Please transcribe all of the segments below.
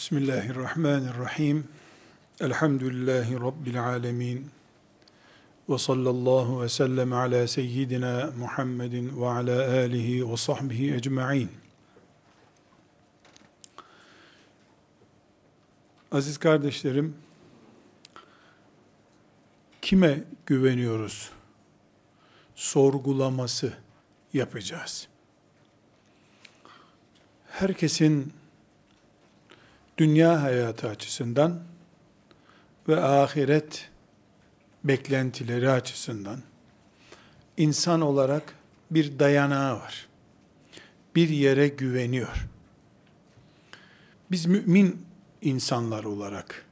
Bismillahirrahmanirrahim. Elhamdülillahi Rabbil alemin. Ve sallallahu ve sellem ala seyyidina Muhammedin ve ala alihi ve sahbihi ecma'in. Aziz kardeşlerim, kime güveniyoruz? Sorgulaması yapacağız. Herkesin dünya hayatı açısından ve ahiret beklentileri açısından insan olarak bir dayanağı var. Bir yere güveniyor. Biz mümin insanlar olarak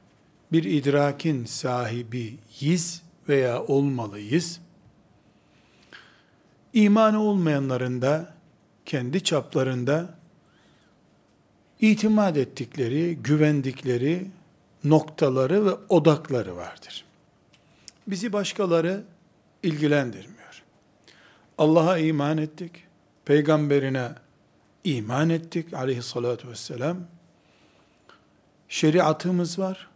bir idrakin sahibiyiz veya olmalıyız. İmanı olmayanların da kendi çaplarında itimat ettikleri, güvendikleri noktaları ve odakları vardır. Bizi başkaları ilgilendirmiyor. Allah'a iman ettik, peygamberine iman ettik aleyhissalatu vesselam. Şeriatımız var,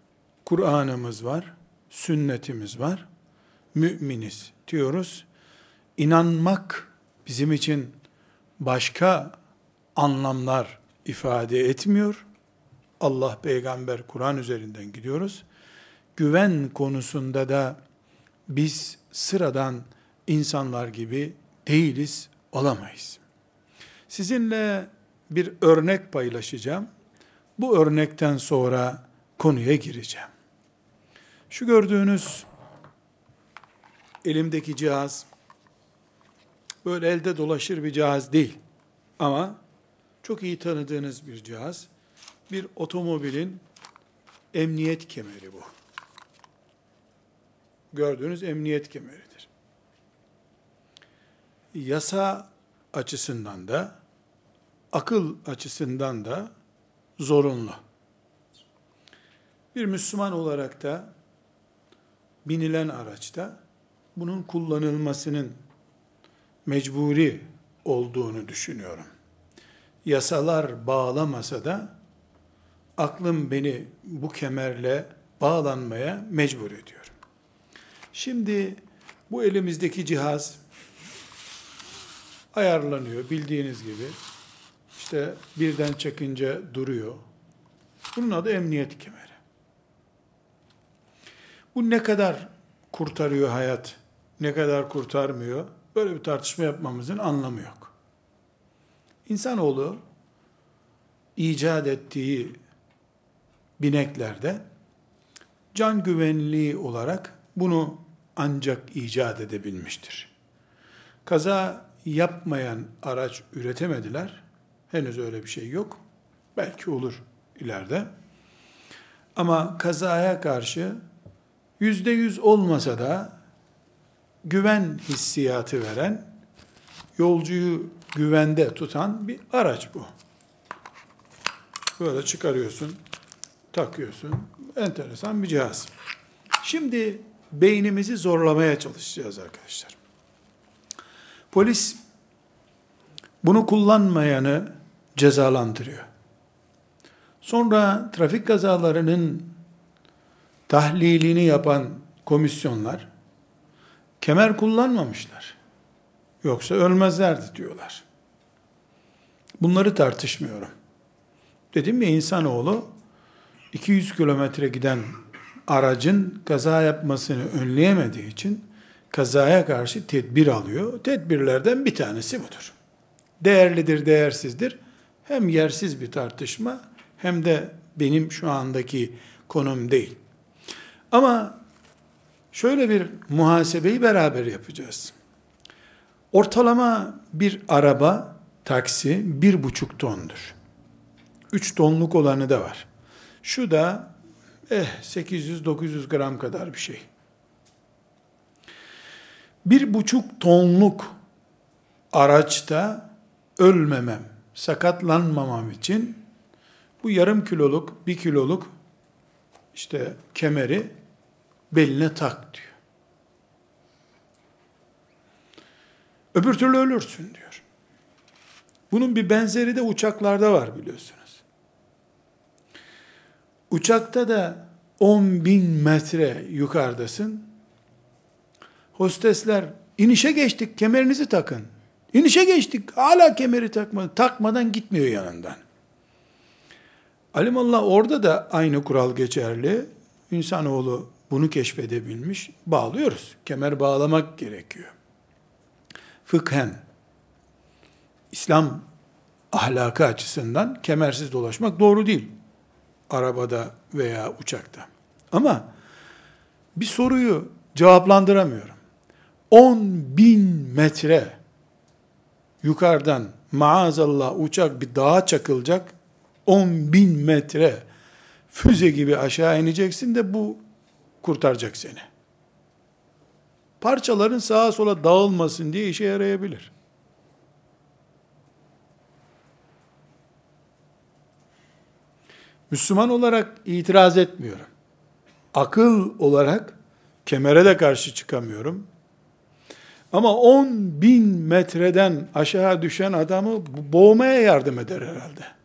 Kur'an'ımız var, sünnetimiz var. Müminiz diyoruz. İnanmak bizim için başka anlamlar ifade etmiyor. Allah, peygamber, Kur'an üzerinden gidiyoruz. Güven konusunda da biz sıradan insanlar gibi değiliz, olamayız. Sizinle bir örnek paylaşacağım. Bu örnekten sonra konuya gireceğim. Şu gördüğünüz elimdeki cihaz böyle elde dolaşır bir cihaz değil. Ama çok iyi tanıdığınız bir cihaz. Bir otomobilin emniyet kemeri bu. Gördüğünüz emniyet kemeridir. Yasa açısından da, akıl açısından da zorunlu. Bir Müslüman olarak da binilen araçta bunun kullanılmasının mecburi olduğunu düşünüyorum yasalar bağlamasa da aklım beni bu kemerle bağlanmaya mecbur ediyor. Şimdi bu elimizdeki cihaz ayarlanıyor bildiğiniz gibi. İşte birden çekince duruyor. Bunun adı emniyet kemeri. Bu ne kadar kurtarıyor hayat, ne kadar kurtarmıyor? Böyle bir tartışma yapmamızın anlamı yok. İnsanoğlu icat ettiği bineklerde can güvenliği olarak bunu ancak icat edebilmiştir. Kaza yapmayan araç üretemediler. Henüz öyle bir şey yok. Belki olur ileride. Ama kazaya karşı yüzde yüz olmasa da güven hissiyatı veren, yolcuyu güvende tutan bir araç bu. Böyle çıkarıyorsun, takıyorsun. Enteresan bir cihaz. Şimdi beynimizi zorlamaya çalışacağız arkadaşlar. Polis bunu kullanmayanı cezalandırıyor. Sonra trafik kazalarının tahlilini yapan komisyonlar kemer kullanmamışlar. Yoksa ölmezlerdi diyorlar. Bunları tartışmıyorum. Dedim ya insanoğlu 200 kilometre giden aracın kaza yapmasını önleyemediği için kazaya karşı tedbir alıyor. Tedbirlerden bir tanesi budur. Değerlidir, değersizdir. Hem yersiz bir tartışma hem de benim şu andaki konum değil. Ama şöyle bir muhasebeyi beraber yapacağız. Ortalama bir araba, taksi bir buçuk tondur. Üç tonluk olanı da var. Şu da eh 800-900 gram kadar bir şey. Bir buçuk tonluk araçta ölmemem, sakatlanmamam için bu yarım kiloluk, bir kiloluk işte kemeri beline tak diyor. Öbür türlü ölürsün diyor. Bunun bir benzeri de uçaklarda var biliyorsunuz. Uçakta da 10 bin metre yukarıdasın. Hostesler inişe geçtik kemerinizi takın. İnişe geçtik hala kemeri takma, takmadan gitmiyor yanından. Alimallah orada da aynı kural geçerli. İnsanoğlu bunu keşfedebilmiş. Bağlıyoruz. Kemer bağlamak gerekiyor. Fıkhen, İslam ahlakı açısından kemersiz dolaşmak doğru değil. Arabada veya uçakta. Ama bir soruyu cevaplandıramıyorum. 10 bin metre yukarıdan maazallah uçak bir dağa çakılacak 10 bin metre füze gibi aşağı ineceksin de bu kurtaracak seni. Parçaların sağa sola dağılmasın diye işe yarayabilir. Müslüman olarak itiraz etmiyorum. Akıl olarak kemere de karşı çıkamıyorum. Ama 10 bin metreden aşağı düşen adamı boğmaya yardım eder herhalde.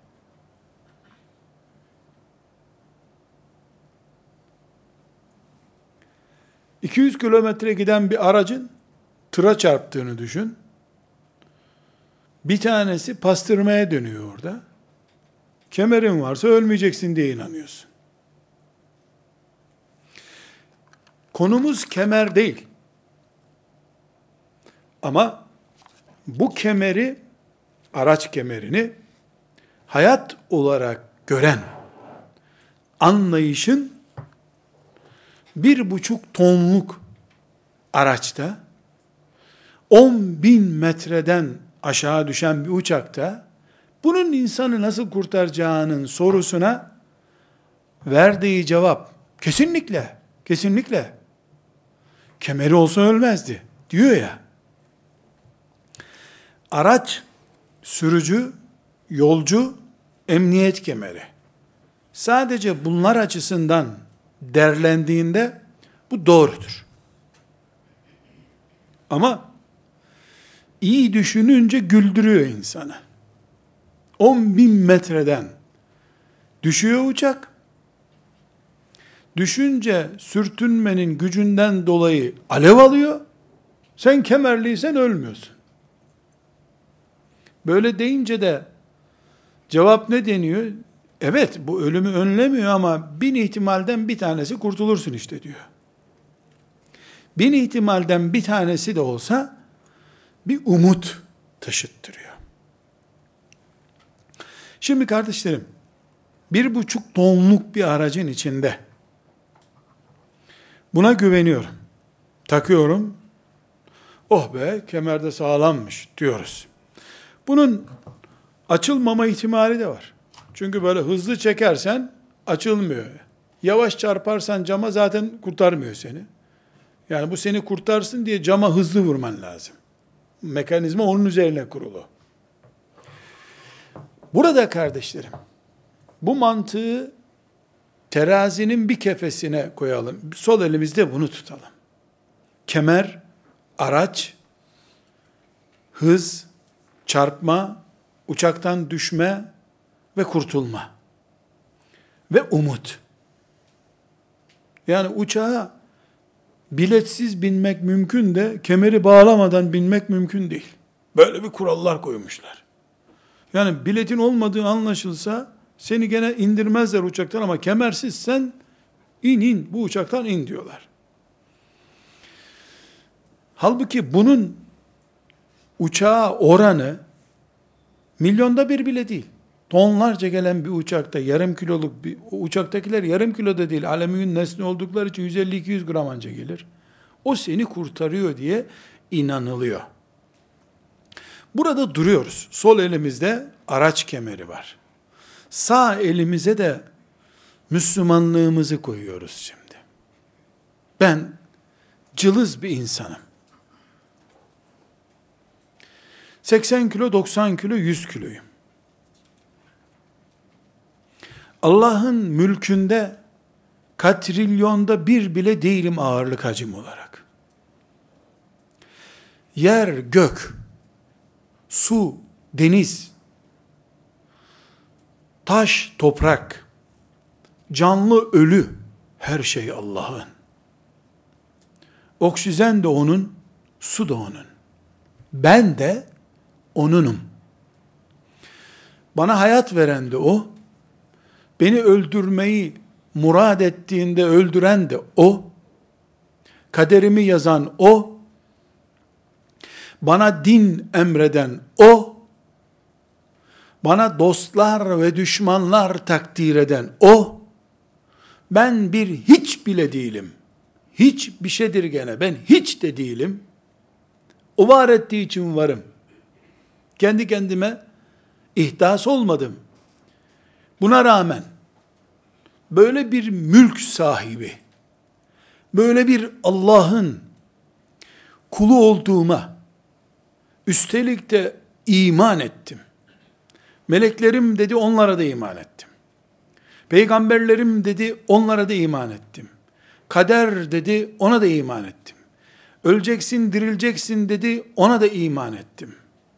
200 kilometre giden bir aracın tıra çarptığını düşün. Bir tanesi pastırmaya dönüyor orada. Kemerin varsa ölmeyeceksin diye inanıyorsun. Konumuz kemer değil. Ama bu kemeri, araç kemerini hayat olarak gören anlayışın bir buçuk tonluk araçta 10 bin metreden aşağı düşen bir uçakta bunun insanı nasıl kurtaracağının sorusuna verdiği cevap kesinlikle, kesinlikle kemeri olsa ölmezdi diyor ya. Araç, sürücü, yolcu, emniyet kemeri. Sadece bunlar açısından derlendiğinde bu doğrudur. Ama iyi düşününce güldürüyor insanı. 10 bin metreden düşüyor uçak. Düşünce sürtünmenin gücünden dolayı alev alıyor. Sen kemerliysen ölmüyorsun. Böyle deyince de cevap ne deniyor? Evet bu ölümü önlemiyor ama bin ihtimalden bir tanesi kurtulursun işte diyor. Bin ihtimalden bir tanesi de olsa bir umut taşıttırıyor. Şimdi kardeşlerim, bir buçuk tonluk bir aracın içinde buna güveniyorum. Takıyorum. Oh be kemerde sağlammış diyoruz. Bunun açılmama ihtimali de var. Çünkü böyle hızlı çekersen açılmıyor. Yavaş çarparsan cama zaten kurtarmıyor seni. Yani bu seni kurtarsın diye cama hızlı vurman lazım. Mekanizma onun üzerine kurulu. Burada kardeşlerim, bu mantığı terazinin bir kefesine koyalım. Sol elimizde bunu tutalım. Kemer, araç, hız, çarpma, uçaktan düşme, ve kurtulma. Ve umut. Yani uçağa biletsiz binmek mümkün de kemeri bağlamadan binmek mümkün değil. Böyle bir kurallar koymuşlar. Yani biletin olmadığı anlaşılsa seni gene indirmezler uçaktan ama kemersizsen in in bu uçaktan in diyorlar. Halbuki bunun uçağa oranı milyonda bir bile değil tonlarca gelen bir uçakta yarım kiloluk bir uçaktakiler yarım kilo da değil alemin nesli oldukları için 150-200 gram anca gelir. O seni kurtarıyor diye inanılıyor. Burada duruyoruz. Sol elimizde araç kemeri var. Sağ elimize de Müslümanlığımızı koyuyoruz şimdi. Ben cılız bir insanım. 80 kilo, 90 kilo, 100 kiloyum. Allah'ın mülkünde katrilyonda bir bile değilim ağırlık hacim olarak. Yer, gök, su, deniz, taş, toprak, canlı ölü her şey Allah'ın. Oksijen de onun, su da onun. Ben de onunum. Bana hayat veren de o. Beni öldürmeyi murad ettiğinde öldüren de o. Kaderimi yazan o. Bana din emreden o. Bana dostlar ve düşmanlar takdir eden o. Ben bir hiç bile değilim. Hiç bir şeydir gene. Ben hiç de değilim. O var ettiği için varım. Kendi kendime ihdas olmadım. Buna rağmen böyle bir mülk sahibi, böyle bir Allah'ın kulu olduğuma, üstelik de iman ettim. Meleklerim dedi onlara da iman ettim. Peygamberlerim dedi onlara da iman ettim. Kader dedi ona da iman ettim. Öleceksin dirileceksin dedi ona da iman ettim.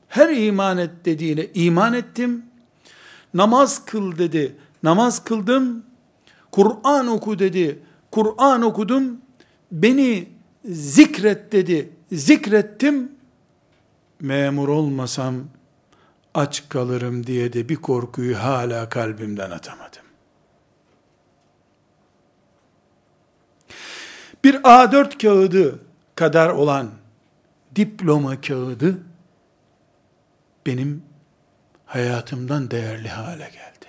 Her iman et dediğine iman ettim. Namaz kıl dedi namaz kıldım. Kur'an oku dedi Kur'an okudum. Beni zikret dedi zikrettim. Memur olmasam aç kalırım diye de bir korkuyu hala kalbimden atamadım. Bir A4 kağıdı kadar olan diploma kağıdı benim hayatımdan değerli hale geldi.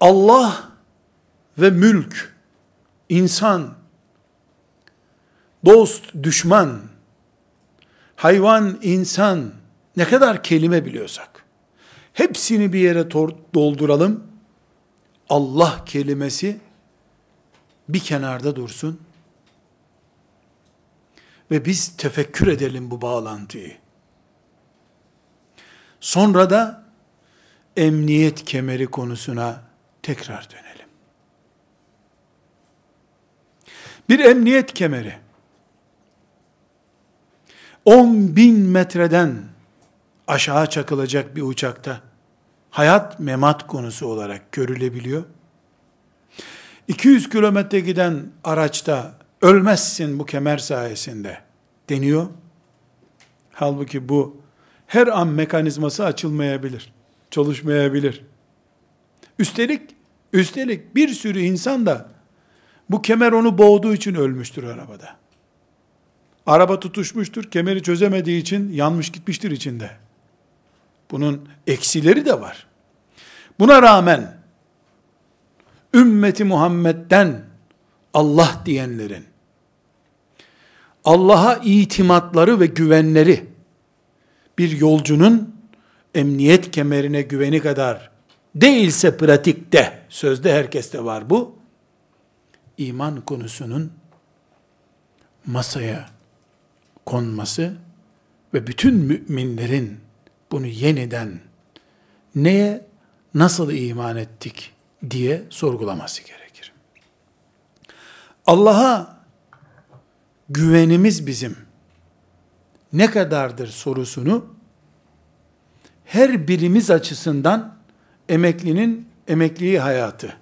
Allah ve mülk, insan, dost, düşman, hayvan, insan, ne kadar kelime biliyorsak, hepsini bir yere dolduralım, Allah kelimesi bir kenarda dursun ve biz tefekkür edelim bu bağlantıyı. Sonra da emniyet kemeri konusuna tekrar dönelim. Bir emniyet kemeri 10 bin metreden aşağı çakılacak bir uçakta hayat memat konusu olarak görülebiliyor. 200 kilometre giden araçta ölmezsin bu kemer sayesinde deniyor. Halbuki bu her an mekanizması açılmayabilir, çalışmayabilir. Üstelik, üstelik bir sürü insan da bu kemer onu boğduğu için ölmüştür arabada. Araba tutuşmuştur, kemeri çözemediği için yanmış gitmiştir içinde. Bunun eksileri de var. Buna rağmen ümmeti Muhammed'den Allah diyenlerin Allah'a itimatları ve güvenleri bir yolcunun emniyet kemerine güveni kadar değilse pratikte, sözde herkeste var bu, iman konusunun masaya konması ve bütün müminlerin bunu yeniden neye nasıl iman ettik diye sorgulaması gerekir. Allah'a güvenimiz bizim ne kadardır sorusunu her birimiz açısından emeklinin emekliği hayatı,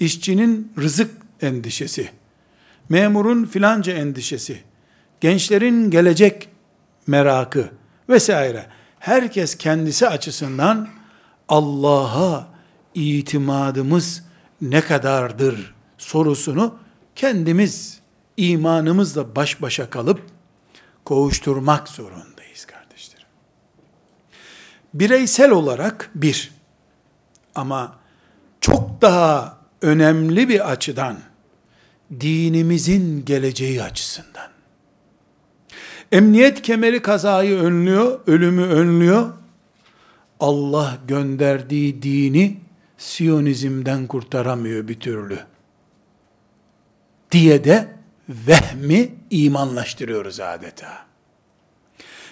işçinin rızık endişesi, memurun filanca endişesi, gençlerin gelecek merakı vesaire. Herkes kendisi açısından Allah'a itimadımız ne kadardır sorusunu kendimiz imanımızla baş başa kalıp kovuşturmak zorundayız kardeşlerim. Bireysel olarak bir ama çok daha önemli bir açıdan dinimizin geleceği açısından. Emniyet kemeri kazayı önlüyor, ölümü önlüyor. Allah gönderdiği dini Siyonizmden kurtaramıyor bir türlü. Diye de vehmi imanlaştırıyoruz adeta.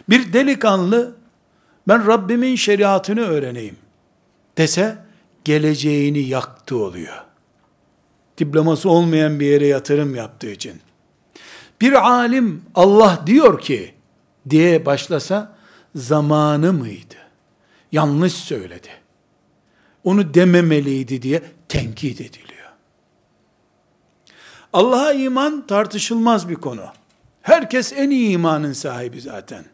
Bir delikanlı ben Rabbimin şeriatını öğreneyim dese geleceğini yaktı oluyor. Diploması olmayan bir yere yatırım yaptığı için. Bir alim Allah diyor ki diye başlasa zamanı mıydı? Yanlış söyledi. onu dememeliydi diye tenkit ediliyor. Allah'a iman tartışılmaz bir konu. Herkes en iyi imanın sahibi zaten.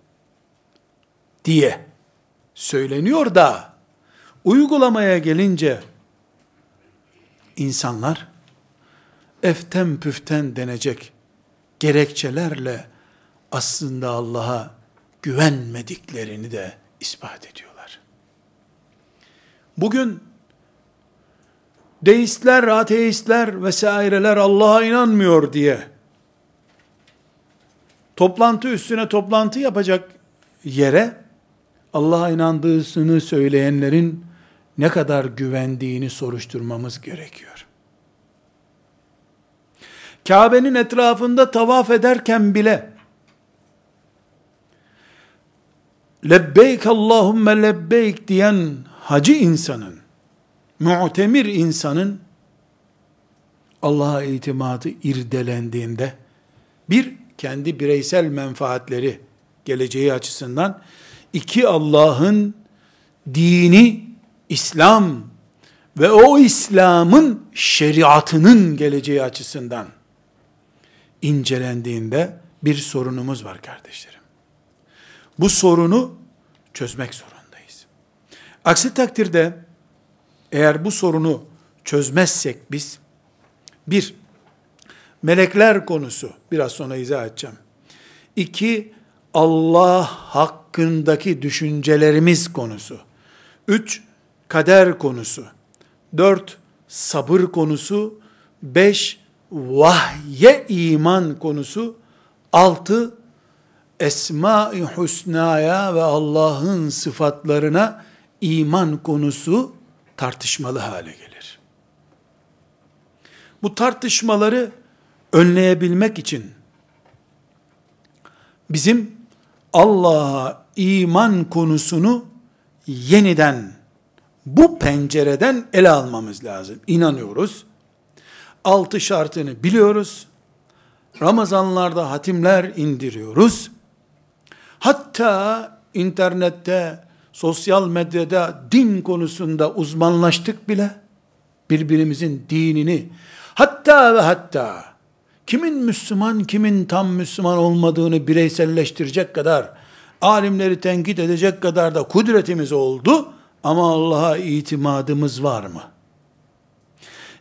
Diye söyleniyor da uygulamaya gelince insanlar eften püften denecek gerekçelerle aslında Allah'a güvenmediklerini de ispat ediyorlar. Bugün deistler, ateistler vesaireler Allah'a inanmıyor diye toplantı üstüne toplantı yapacak yere Allah'a inandığını söyleyenlerin ne kadar güvendiğini soruşturmamız gerekiyor. Kabe'nin etrafında tavaf ederken bile lebbeyk Allahümme lebbeyk diyen hacı insanın, mu'temir insanın Allah'a itimadı irdelendiğinde bir kendi bireysel menfaatleri geleceği açısından iki Allah'ın dini İslam ve o İslam'ın şeriatının geleceği açısından incelendiğinde bir sorunumuz var kardeşlerim. Bu sorunu çözmek zorundayız. Aksi takdirde eğer bu sorunu çözmezsek biz bir melekler konusu biraz sonra izah edeceğim. İki Allah hakkındaki düşüncelerimiz konusu. Üç kader konusu. Dört sabır konusu. Beş vahye iman konusu, altı Esma-i Hüsna'ya ve Allah'ın sıfatlarına iman konusu tartışmalı hale gelir. Bu tartışmaları önleyebilmek için bizim Allah'a iman konusunu yeniden bu pencereden ele almamız lazım. İnanıyoruz altı şartını biliyoruz. Ramazanlarda hatimler indiriyoruz. Hatta internette, sosyal medyada din konusunda uzmanlaştık bile. Birbirimizin dinini, hatta ve hatta kimin Müslüman, kimin tam Müslüman olmadığını bireyselleştirecek kadar, alimleri tenkit edecek kadar da kudretimiz oldu. Ama Allah'a itimadımız var mı?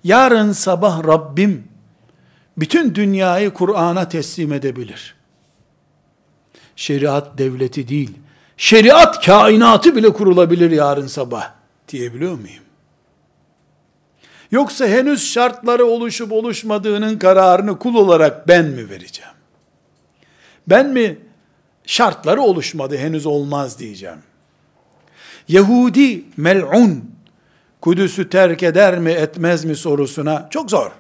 Yarın sabah Rabbim bütün dünyayı Kur'an'a teslim edebilir. Şeriat devleti değil, şeriat kainatı bile kurulabilir yarın sabah diyebiliyor muyum? Yoksa henüz şartları oluşup oluşmadığının kararını kul olarak ben mi vereceğim? Ben mi şartları oluşmadı henüz olmaz diyeceğim. Yahudi mel'un Kudüs'ü terk eder mi etmez mi sorusuna çok zor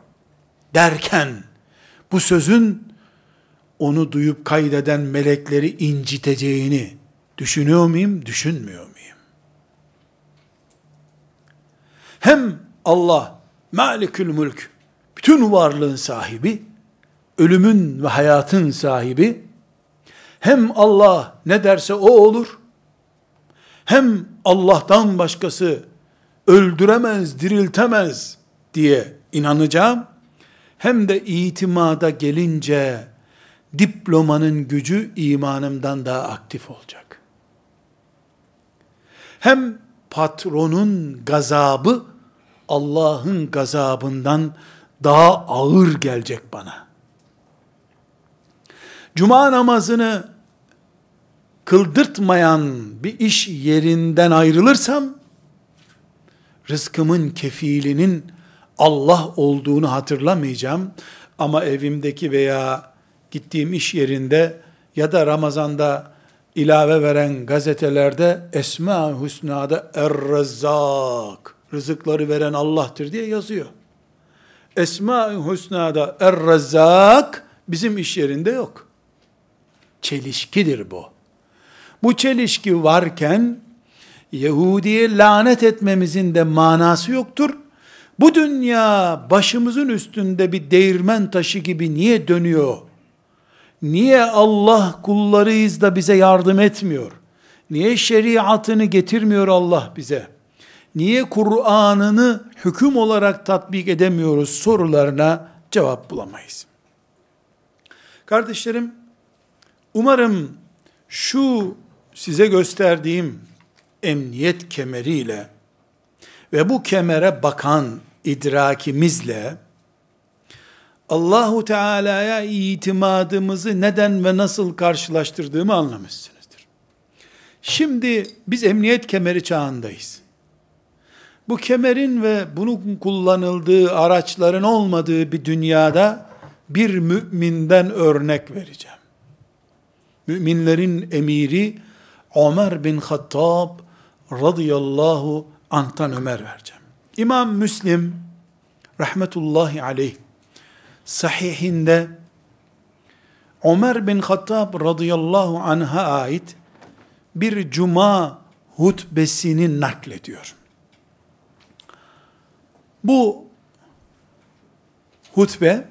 derken bu sözün onu duyup kaydeden melekleri inciteceğini düşünüyor muyum, düşünmüyor muyum? Hem Allah Malikül Mülk bütün varlığın sahibi, ölümün ve hayatın sahibi, hem Allah ne derse o olur, hem Allah'tan başkası öldüremez, diriltemez diye inanacağım. Hem de itimada gelince diplomanın gücü imanımdan daha aktif olacak. Hem patronun gazabı Allah'ın gazabından daha ağır gelecek bana. Cuma namazını kıldırtmayan bir iş yerinden ayrılırsam rızkımın kefilinin Allah olduğunu hatırlamayacağım. Ama evimdeki veya gittiğim iş yerinde ya da Ramazan'da ilave veren gazetelerde Esma Hüsna'da Er-Rezzak rızıkları veren Allah'tır diye yazıyor. Esma Hüsna'da Er-Rezzak bizim iş yerinde yok. Çelişkidir bu. Bu çelişki varken Yahudi'ye lanet etmemizin de manası yoktur. Bu dünya başımızın üstünde bir değirmen taşı gibi niye dönüyor? Niye Allah kullarıyız da bize yardım etmiyor? Niye şeriatını getirmiyor Allah bize? niye Kur'an'ını hüküm olarak tatbik edemiyoruz sorularına cevap bulamayız. Kardeşlerim, umarım şu size gösterdiğim emniyet kemeriyle ve bu kemere bakan idrakimizle Allahu Teala'ya itimadımızı neden ve nasıl karşılaştırdığımı anlamışsınızdır. Şimdi biz emniyet kemeri çağındayız. Bu kemerin ve bunun kullanıldığı araçların olmadığı bir dünyada bir müminden örnek vereceğim. Müminlerin emiri Ömer bin Hattab radıyallahu anh'tan Ömer vereceğim. İmam Müslim rahmetullahi aleyh sahihinde Ömer bin Hattab radıyallahu anh'a ait bir cuma hutbesini naklediyor. Bu hutbe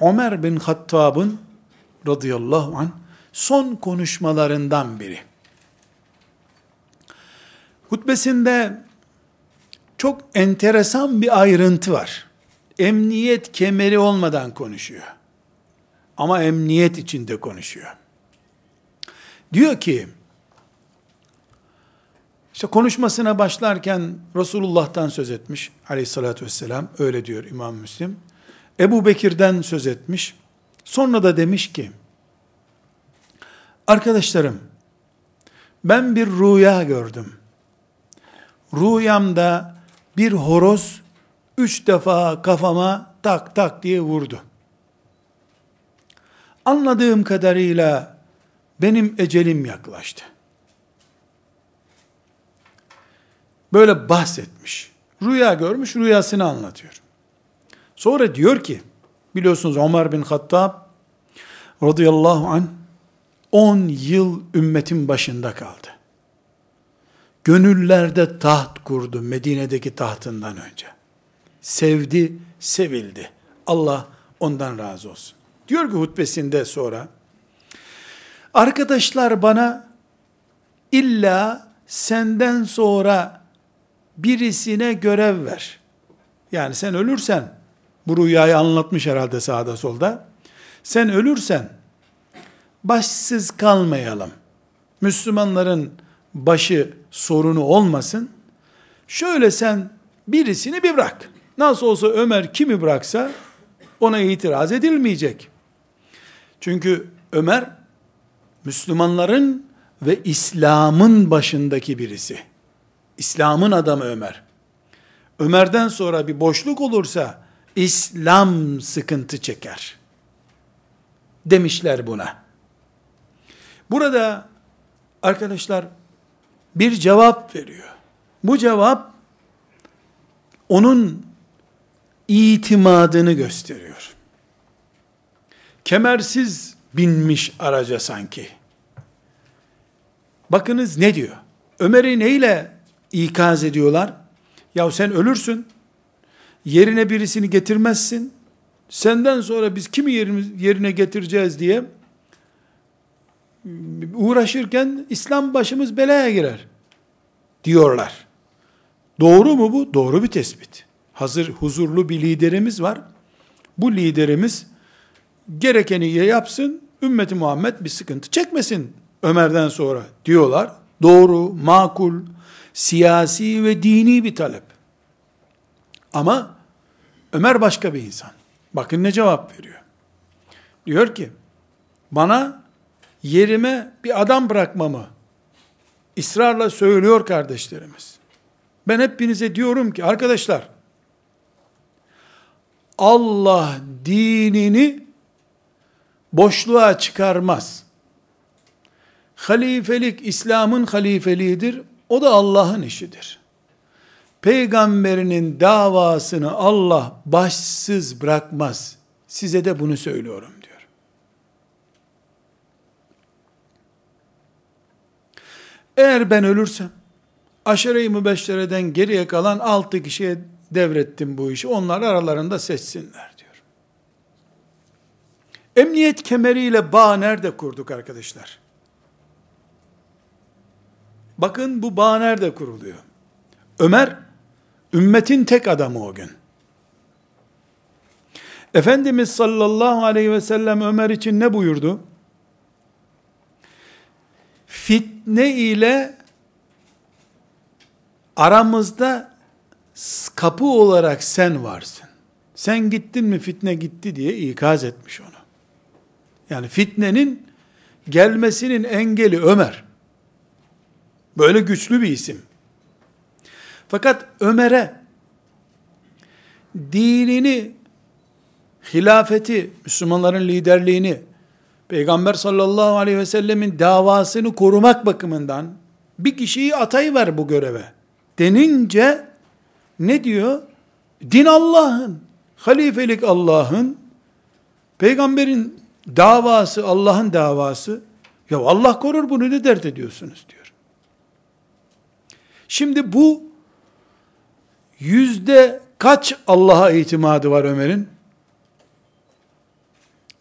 Ömer bin Hattab'ın radıyallahu anh son konuşmalarından biri. Hutbesinde çok enteresan bir ayrıntı var. Emniyet kemeri olmadan konuşuyor. Ama emniyet içinde konuşuyor. Diyor ki, işte konuşmasına başlarken Resulullah'tan söz etmiş aleyhissalatü vesselam, öyle diyor İmam Müslim. Ebu Bekir'den söz etmiş. Sonra da demiş ki, arkadaşlarım, ben bir rüya gördüm. Rüyamda bir horoz üç defa kafama tak tak diye vurdu. Anladığım kadarıyla benim ecelim yaklaştı. Böyle bahsetmiş. Rüya görmüş, rüyasını anlatıyor. Sonra diyor ki, biliyorsunuz Ömer bin Hattab radıyallahu an 10 yıl ümmetin başında kaldı. Gönüllerde taht kurdu Medine'deki tahtından önce. Sevdi, sevildi. Allah ondan razı olsun. Diyor ki hutbesinde sonra, arkadaşlar bana illa senden sonra birisine görev ver. Yani sen ölürsen, bu rüyayı anlatmış herhalde sağda solda. Sen ölürsen, başsız kalmayalım. Müslümanların başı sorunu olmasın. Şöyle sen birisini bir bırak. Nasıl olsa Ömer kimi bıraksa ona itiraz edilmeyecek. Çünkü Ömer Müslümanların ve İslam'ın başındaki birisi. İslam'ın adamı Ömer. Ömer'den sonra bir boşluk olursa İslam sıkıntı çeker. Demişler buna. Burada arkadaşlar bir cevap veriyor. Bu cevap onun itimadını gösteriyor. Kemersiz binmiş araca sanki. Bakınız ne diyor? Ömer'i neyle ikaz ediyorlar? Ya sen ölürsün, yerine birisini getirmezsin, senden sonra biz kimi yerine getireceğiz diye uğraşırken İslam başımız belaya girer diyorlar. Doğru mu bu? Doğru bir tespit. Hazır huzurlu bir liderimiz var. Bu liderimiz gerekeni yapsın, ümmeti Muhammed bir sıkıntı çekmesin Ömer'den sonra diyorlar. Doğru, makul, siyasi ve dini bir talep. Ama Ömer başka bir insan. Bakın ne cevap veriyor. Diyor ki, bana yerime bir adam bırakmamı ısrarla söylüyor kardeşlerimiz. Ben hepinize diyorum ki arkadaşlar, Allah dinini boşluğa çıkarmaz. Halifelik İslam'ın halifeliğidir. O da Allah'ın işidir. Peygamberinin davasını Allah başsız bırakmaz. Size de bunu söylüyorum diyor. Eğer ben ölürsem, aşere-i mübeşşereden geriye kalan altı kişiye devrettim bu işi. Onlar aralarında seçsinler diyor. Emniyet kemeriyle bağ nerede kurduk arkadaşlar? Bakın bu bağ nerede kuruluyor? Ömer, ümmetin tek adamı o gün. Efendimiz sallallahu aleyhi ve sellem Ömer için ne buyurdu? Fitne ile aramızda kapı olarak sen varsın. Sen gittin mi fitne gitti diye ikaz etmiş onu. Yani fitnenin gelmesinin engeli Ömer. Böyle güçlü bir isim. Fakat Ömer'e dinini, hilafeti, Müslümanların liderliğini, Peygamber sallallahu aleyhi ve sellemin davasını korumak bakımından bir kişiyi atayıver bu göreve denince ne diyor? Din Allah'ın, halifelik Allah'ın, peygamberin davası Allah'ın davası. Ya Allah korur bunu ne dert ediyorsunuz diyor. Şimdi bu yüzde kaç Allah'a itimadı var Ömer'in?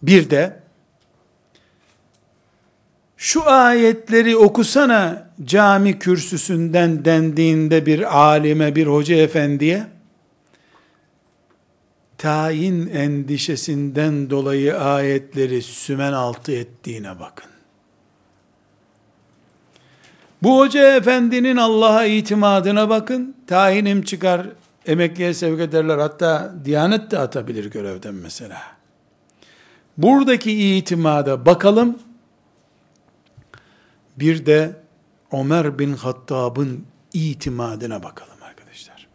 Bir de şu ayetleri okusana cami kürsüsünden dendiğinde bir alime, bir hoca efendiye, tayin endişesinden dolayı ayetleri sümen altı ettiğine bakın. Bu hoca efendinin Allah'a itimadına bakın, tayinim çıkar, emekliye sevk ederler, hatta Diyanet de atabilir görevden mesela. Buradaki itimada bakalım, bir de Ömer bin Hattab'ın itimadına bakalım arkadaşlar.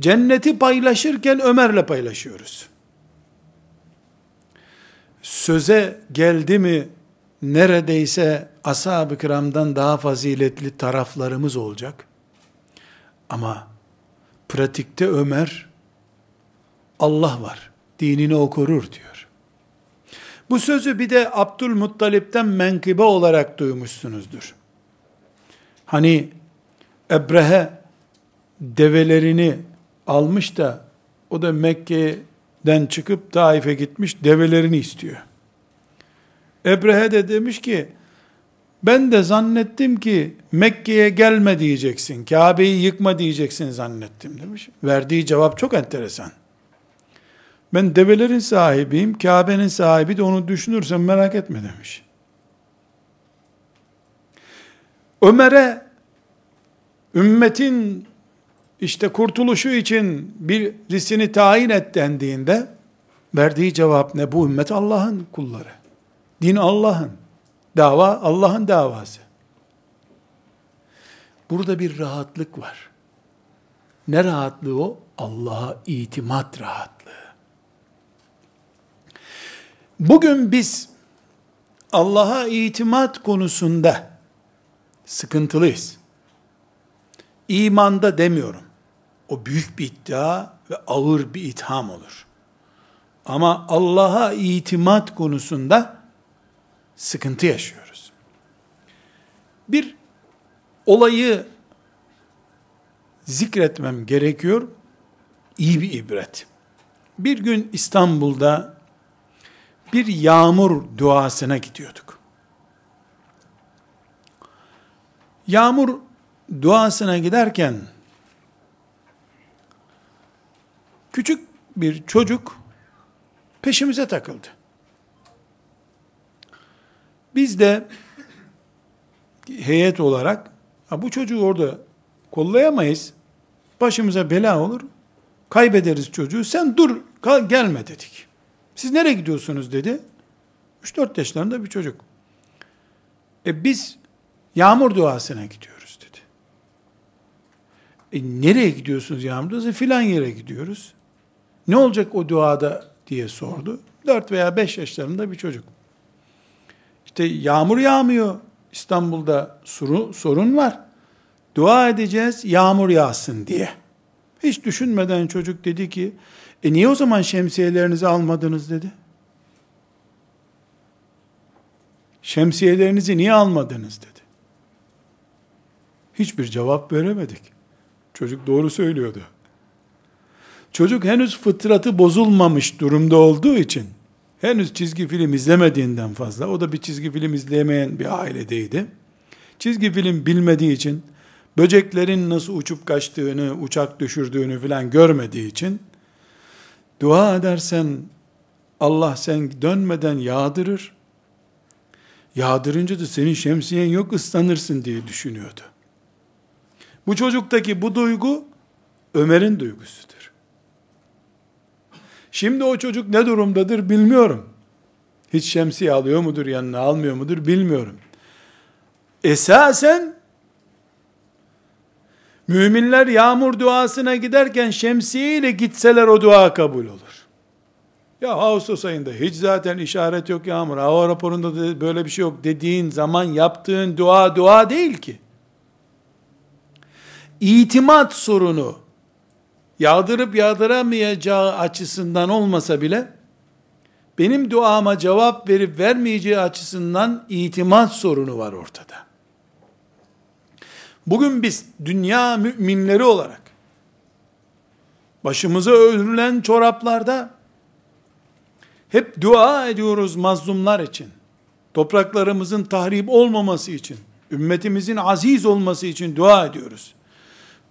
Cenneti paylaşırken Ömer'le paylaşıyoruz. Söze geldi mi neredeyse ashab-ı kiramdan daha faziletli taraflarımız olacak. Ama pratikte Ömer Allah var, dinini o korur diyor. Bu sözü bir de Abdülmuttalip'ten menkıbe olarak duymuşsunuzdur. Hani Ebrehe develerini almış da o da Mekke'den çıkıp Taif'e gitmiş develerini istiyor. Ebrehe de demiş ki ben de zannettim ki Mekke'ye gelme diyeceksin. Kabe'yi yıkma diyeceksin zannettim demiş. Verdiği cevap çok enteresan. Ben develerin sahibiyim, Kabe'nin sahibi de onu düşünürsen merak etme demiş. Ömer'e ümmetin işte kurtuluşu için birisini tayin et dendiğinde verdiği cevap ne? Bu ümmet Allah'ın kulları. Din Allah'ın. Dava Allah'ın davası. Burada bir rahatlık var. Ne rahatlığı o? Allah'a itimat rahatlığı. Bugün biz Allah'a itimat konusunda sıkıntılıyız. İmanda demiyorum. O büyük bir iddia ve ağır bir itham olur. Ama Allah'a itimat konusunda sıkıntı yaşıyoruz. Bir olayı zikretmem gerekiyor. İyi bir ibret. Bir gün İstanbul'da bir yağmur duasına gidiyorduk. Yağmur duasına giderken küçük bir çocuk peşimize takıldı. Biz de heyet olarak bu çocuğu orada kollayamayız. Başımıza bela olur. Kaybederiz çocuğu. Sen dur gelme dedik. Siz nereye gidiyorsunuz dedi. 3-4 yaşlarında bir çocuk. E biz yağmur duasına gidiyoruz dedi. E nereye gidiyorsunuz yağmur duası? Filan yere gidiyoruz. Ne olacak o duada diye sordu. 4 veya 5 yaşlarında bir çocuk. İşte yağmur yağmıyor. İstanbul'da sorun, sorun var. Dua edeceğiz yağmur yağsın diye. Hiç düşünmeden çocuk dedi ki e niye o zaman şemsiyelerinizi almadınız dedi. Şemsiyelerinizi niye almadınız dedi. Hiçbir cevap veremedik. Çocuk doğru söylüyordu. Çocuk henüz fıtratı bozulmamış durumda olduğu için, henüz çizgi film izlemediğinden fazla, o da bir çizgi film izleyemeyen bir ailedeydi. Çizgi film bilmediği için, böceklerin nasıl uçup kaçtığını, uçak düşürdüğünü filan görmediği için dua edersen Allah sen dönmeden yağdırır. Yağdırınca da senin şemsiyen yok ıslanırsın diye düşünüyordu. Bu çocuktaki bu duygu Ömer'in duygusudur. Şimdi o çocuk ne durumdadır bilmiyorum. Hiç şemsiye alıyor mudur yanına almıyor mudur bilmiyorum. Esasen müminler yağmur duasına giderken şemsiye ile gitseler o dua kabul olur. Ya Ağustos ayında hiç zaten işaret yok yağmur. Hava raporunda da böyle bir şey yok dediğin zaman yaptığın dua dua değil ki. İtimat sorunu yağdırıp yağdıramayacağı açısından olmasa bile benim duama cevap verip vermeyeceği açısından itimat sorunu var ortada. Bugün biz dünya müminleri olarak başımıza örülen çoraplarda hep dua ediyoruz mazlumlar için. Topraklarımızın tahrip olmaması için, ümmetimizin aziz olması için dua ediyoruz.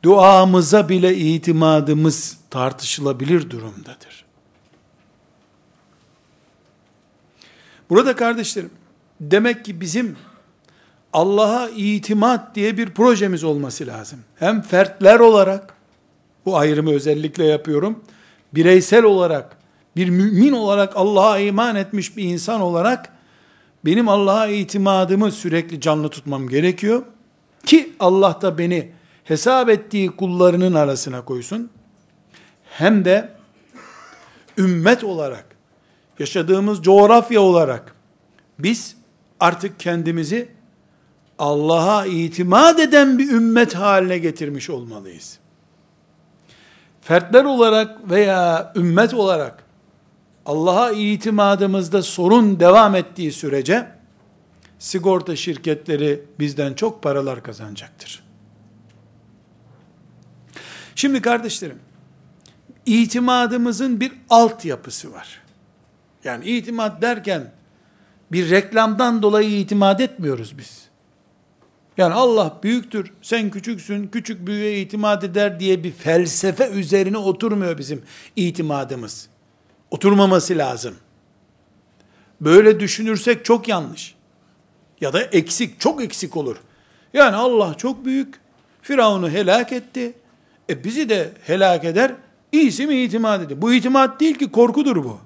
Duamıza bile itimadımız tartışılabilir durumdadır. Burada kardeşlerim, demek ki bizim Allah'a itimat diye bir projemiz olması lazım. Hem fertler olarak, bu ayrımı özellikle yapıyorum, bireysel olarak, bir mümin olarak Allah'a iman etmiş bir insan olarak, benim Allah'a itimadımı sürekli canlı tutmam gerekiyor. Ki Allah da beni hesap ettiği kullarının arasına koysun. Hem de ümmet olarak, yaşadığımız coğrafya olarak, biz artık kendimizi Allah'a itimat eden bir ümmet haline getirmiş olmalıyız. Fertler olarak veya ümmet olarak Allah'a itimadımızda sorun devam ettiği sürece sigorta şirketleri bizden çok paralar kazanacaktır. Şimdi kardeşlerim, itimadımızın bir altyapısı var. Yani itimat derken bir reklamdan dolayı itimat etmiyoruz biz. Yani Allah büyüktür, sen küçüksün, küçük büyüğe itimat eder diye bir felsefe üzerine oturmuyor bizim itimadımız. Oturmaması lazım. Böyle düşünürsek çok yanlış. Ya da eksik, çok eksik olur. Yani Allah çok büyük, Firavun'u helak etti. E bizi de helak eder, iyisi mi itimat ediyor? Bu itimat değil ki korkudur bu.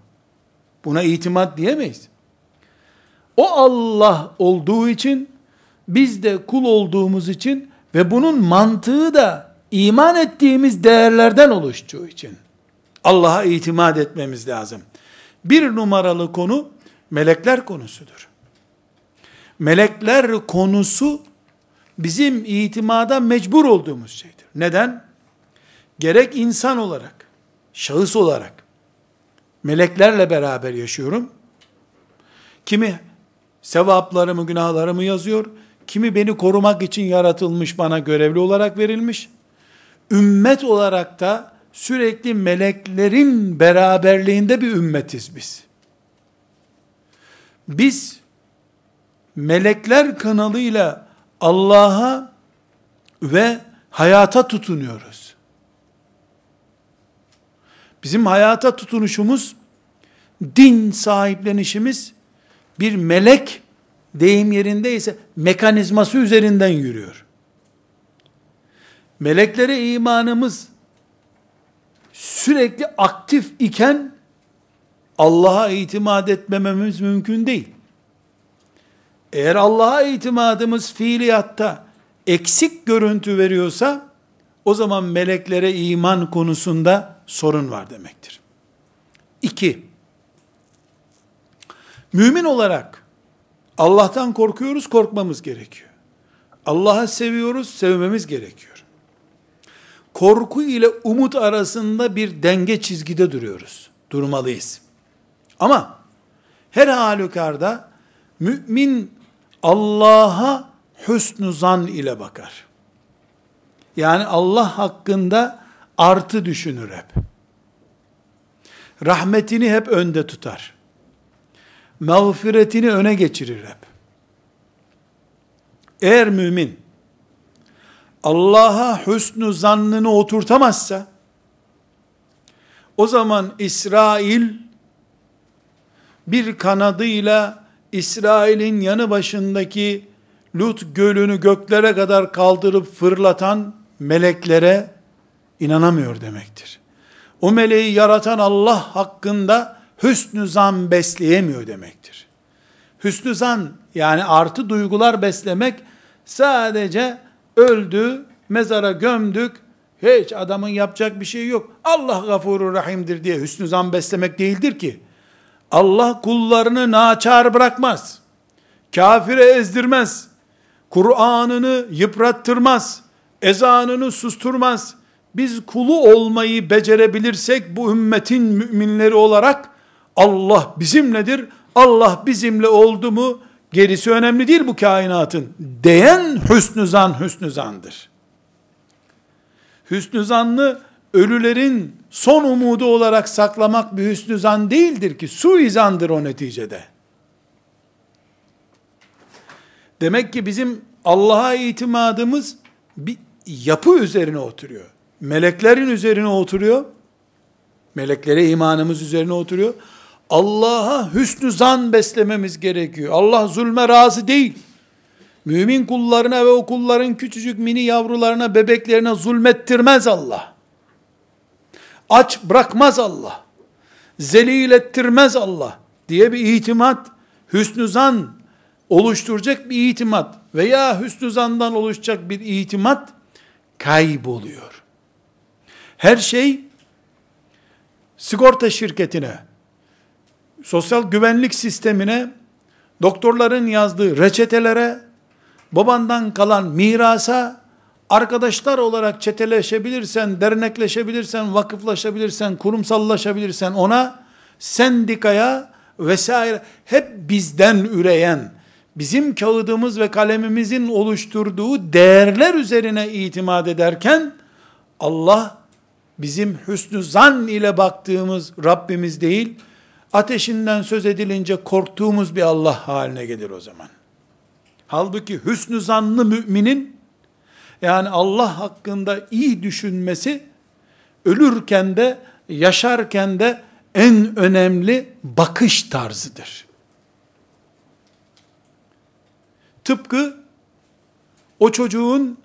Buna itimat diyemeyiz. O Allah olduğu için biz de kul olduğumuz için ve bunun mantığı da iman ettiğimiz değerlerden oluştuğu için Allah'a itimat etmemiz lazım. Bir numaralı konu melekler konusudur. Melekler konusu bizim itimada mecbur olduğumuz şeydir. Neden? Gerek insan olarak, şahıs olarak meleklerle beraber yaşıyorum. Kimi sevaplarımı, günahlarımı yazıyor. Kimi beni korumak için yaratılmış, bana görevli olarak verilmiş. Ümmet olarak da sürekli meleklerin beraberliğinde bir ümmetiz biz. Biz melekler kanalıyla Allah'a ve hayata tutunuyoruz. Bizim hayata tutunuşumuz, din sahiplenişimiz bir melek deyim yerindeyse mekanizması üzerinden yürüyor. Meleklere imanımız sürekli aktif iken Allah'a itimat etmememiz mümkün değil. Eğer Allah'a itimadımız fiiliyatta eksik görüntü veriyorsa o zaman meleklere iman konusunda sorun var demektir. İki, mümin olarak Allah'tan korkuyoruz, korkmamız gerekiyor. Allah'ı seviyoruz, sevmemiz gerekiyor. Korku ile umut arasında bir denge çizgide duruyoruz. Durmalıyız. Ama her halükarda mümin Allah'a hüsnü zan ile bakar. Yani Allah hakkında artı düşünür hep. Rahmetini hep önde tutar mağfiretini öne geçirir hep. Eğer mümin Allah'a hüsnü zannını oturtamazsa, o zaman İsrail bir kanadıyla İsrail'in yanı başındaki Lut gölünü göklere kadar kaldırıp fırlatan meleklere inanamıyor demektir. O meleği yaratan Allah hakkında hüsnü zan besleyemiyor demektir. Hüsnü zan yani artı duygular beslemek sadece öldü, mezara gömdük, hiç adamın yapacak bir şey yok. Allah gafurur rahimdir diye hüsnü zan beslemek değildir ki. Allah kullarını naçar bırakmaz. Kafire ezdirmez. Kur'an'ını yıprattırmaz. Ezanını susturmaz. Biz kulu olmayı becerebilirsek bu ümmetin müminleri olarak Allah bizimledir. Allah bizimle oldu mu gerisi önemli değil bu kainatın. Diyen hüsnü zan hüsnü zandır. Hüsnü zanlı ölülerin son umudu olarak saklamak bir hüsnü zan değildir ki, suizandır o neticede. Demek ki bizim Allah'a itimadımız bir yapı üzerine oturuyor. Meleklerin üzerine oturuyor. Meleklere imanımız üzerine oturuyor. Allah'a hüsnü zan beslememiz gerekiyor. Allah zulme razı değil. Mümin kullarına ve o kulların küçücük mini yavrularına, bebeklerine zulmettirmez Allah. Aç bırakmaz Allah. Zelil ettirmez Allah diye bir itimat, hüsnü zan oluşturacak bir itimat veya hüsnü zandan oluşacak bir itimat kayboluyor. Her şey sigorta şirketine, sosyal güvenlik sistemine, doktorların yazdığı reçetelere, babandan kalan mirasa, arkadaşlar olarak çeteleşebilirsen, dernekleşebilirsen, vakıflaşabilirsen, kurumsallaşabilirsen ona, sendikaya vesaire hep bizden üreyen, bizim kağıdımız ve kalemimizin oluşturduğu değerler üzerine itimat ederken, Allah bizim hüsnü zan ile baktığımız Rabbimiz değil, ateşinden söz edilince korktuğumuz bir Allah haline gelir o zaman. Halbuki hüsnü zanlı müminin, yani Allah hakkında iyi düşünmesi, ölürken de, yaşarken de en önemli bakış tarzıdır. Tıpkı o çocuğun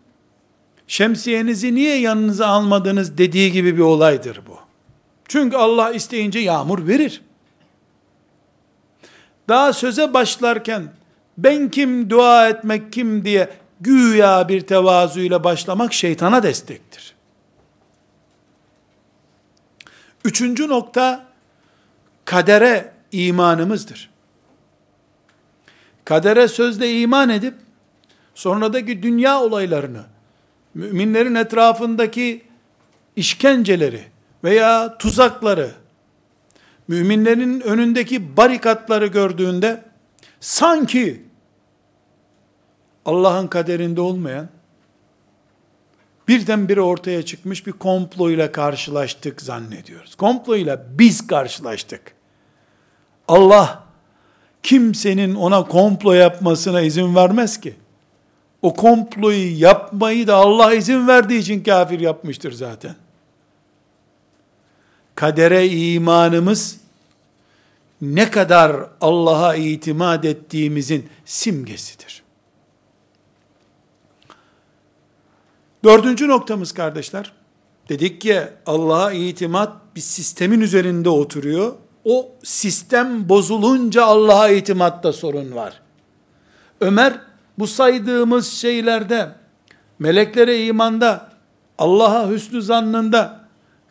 şemsiyenizi niye yanınıza almadınız dediği gibi bir olaydır bu. Çünkü Allah isteyince yağmur verir. Daha söze başlarken ben kim dua etmek kim diye güya bir tevazuyla başlamak şeytana destektir. Üçüncü nokta kadere imanımızdır. Kadere sözde iman edip sonradaki dünya olaylarını müminlerin etrafındaki işkenceleri veya tuzakları, müminlerin önündeki barikatları gördüğünde, sanki Allah'ın kaderinde olmayan, birdenbire ortaya çıkmış bir komployla karşılaştık zannediyoruz. Komployla biz karşılaştık. Allah, kimsenin ona komplo yapmasına izin vermez ki o komployu yapmayı da Allah izin verdiği için kafir yapmıştır zaten. Kadere imanımız ne kadar Allah'a itimat ettiğimizin simgesidir. Dördüncü noktamız kardeşler, dedik ki Allah'a itimat bir sistemin üzerinde oturuyor. O sistem bozulunca Allah'a itimatta sorun var. Ömer bu saydığımız şeylerde, meleklere imanda, Allah'a hüsnü zannında,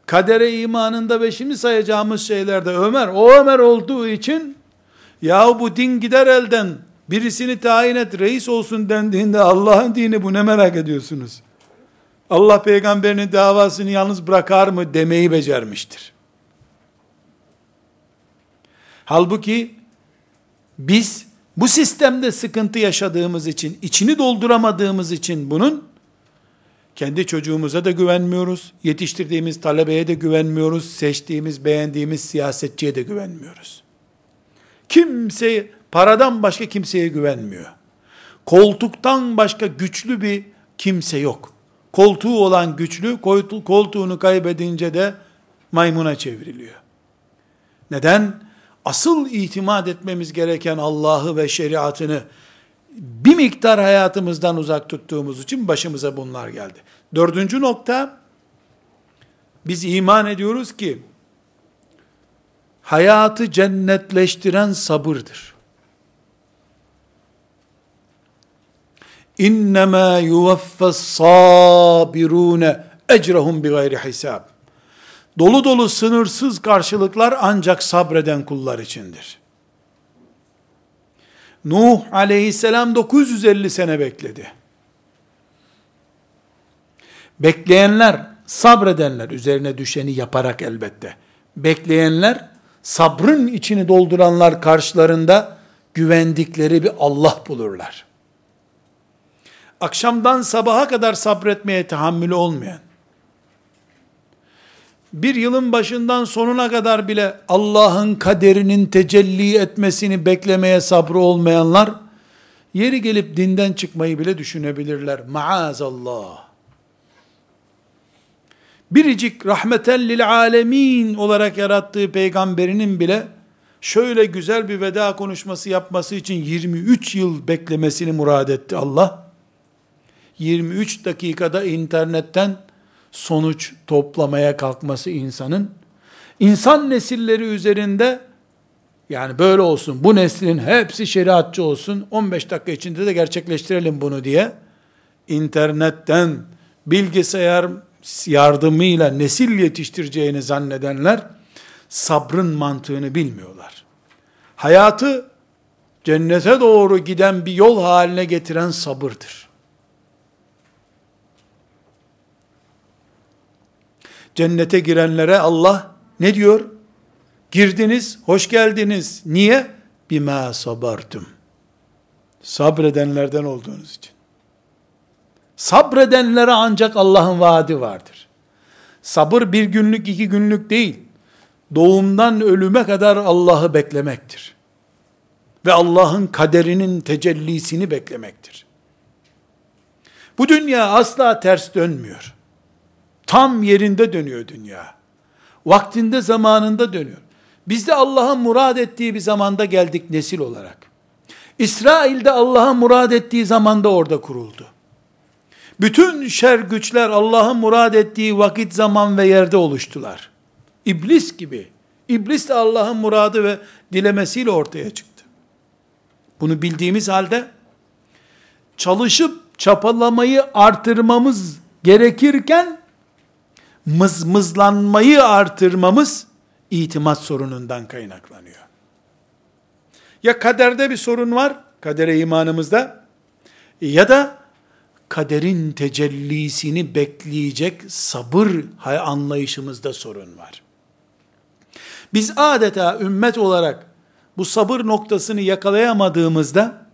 kadere imanında ve şimdi sayacağımız şeylerde Ömer, o Ömer olduğu için, yahu bu din gider elden, birisini tayin et, reis olsun dendiğinde Allah'ın dini bu ne merak ediyorsunuz? Allah peygamberinin davasını yalnız bırakar mı demeyi becermiştir. Halbuki biz bu sistemde sıkıntı yaşadığımız için, içini dolduramadığımız için bunun, kendi çocuğumuza da güvenmiyoruz, yetiştirdiğimiz talebeye de güvenmiyoruz, seçtiğimiz, beğendiğimiz siyasetçiye de güvenmiyoruz. Kimse, paradan başka kimseye güvenmiyor. Koltuktan başka güçlü bir kimse yok. Koltuğu olan güçlü, koltuğunu kaybedince de maymuna çevriliyor. Neden? Asıl itimat etmemiz gereken Allah'ı ve şeriatını bir miktar hayatımızdan uzak tuttuğumuz için başımıza bunlar geldi. Dördüncü nokta, biz iman ediyoruz ki, hayatı cennetleştiren sabırdır. İnnemâ yuvaffas sabirûne ecrahum bi gayri hisab. Dolu dolu sınırsız karşılıklar ancak sabreden kullar içindir. Nuh aleyhisselam 950 sene bekledi. Bekleyenler, sabredenler, üzerine düşeni yaparak elbette. Bekleyenler, sabrın içini dolduranlar karşılarında güvendikleri bir Allah bulurlar. Akşamdan sabaha kadar sabretmeye tahammülü olmayan, bir yılın başından sonuna kadar bile Allah'ın kaderinin tecelli etmesini beklemeye sabrı olmayanlar, yeri gelip dinden çıkmayı bile düşünebilirler. Maazallah. Biricik rahmeten lil alemin olarak yarattığı peygamberinin bile şöyle güzel bir veda konuşması yapması için 23 yıl beklemesini murad etti Allah. 23 dakikada internetten sonuç toplamaya kalkması insanın, insan nesilleri üzerinde, yani böyle olsun, bu neslin hepsi şeriatçı olsun, 15 dakika içinde de gerçekleştirelim bunu diye, internetten, bilgisayar yardımıyla nesil yetiştireceğini zannedenler, sabrın mantığını bilmiyorlar. Hayatı cennete doğru giden bir yol haline getiren sabırdır. Cennete girenlere Allah ne diyor? Girdiniz, hoş geldiniz. Niye? Bima sabartum. Sabredenlerden olduğunuz için. Sabredenlere ancak Allah'ın vaadi vardır. Sabır bir günlük, iki günlük değil. Doğumdan ölüme kadar Allah'ı beklemektir. Ve Allah'ın kaderinin tecellisini beklemektir. Bu dünya asla ters dönmüyor. Tam yerinde dönüyor dünya. Vaktinde zamanında dönüyor. Biz de Allah'ın murad ettiği bir zamanda geldik nesil olarak. İsrail'de Allah'ın murad ettiği zamanda orada kuruldu. Bütün şer güçler Allah'ın murad ettiği vakit, zaman ve yerde oluştular. İblis gibi. İblis de Allah'ın muradı ve dilemesiyle ortaya çıktı. Bunu bildiğimiz halde çalışıp çapalamayı artırmamız gerekirken mızmızlanmayı artırmamız itimat sorunundan kaynaklanıyor. Ya kaderde bir sorun var, kadere imanımızda, ya da kaderin tecellisini bekleyecek sabır anlayışımızda sorun var. Biz adeta ümmet olarak bu sabır noktasını yakalayamadığımızda,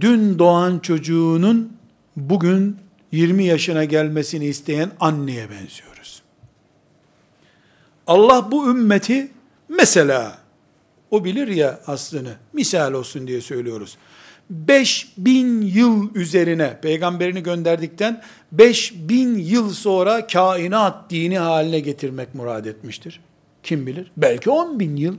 dün doğan çocuğunun bugün 20 yaşına gelmesini isteyen anneye benziyoruz. Allah bu ümmeti mesela o bilir ya aslını misal olsun diye söylüyoruz. 5000 yıl üzerine peygamberini gönderdikten 5000 yıl sonra kainat dini haline getirmek murad etmiştir. Kim bilir? Belki 10 bin yıl.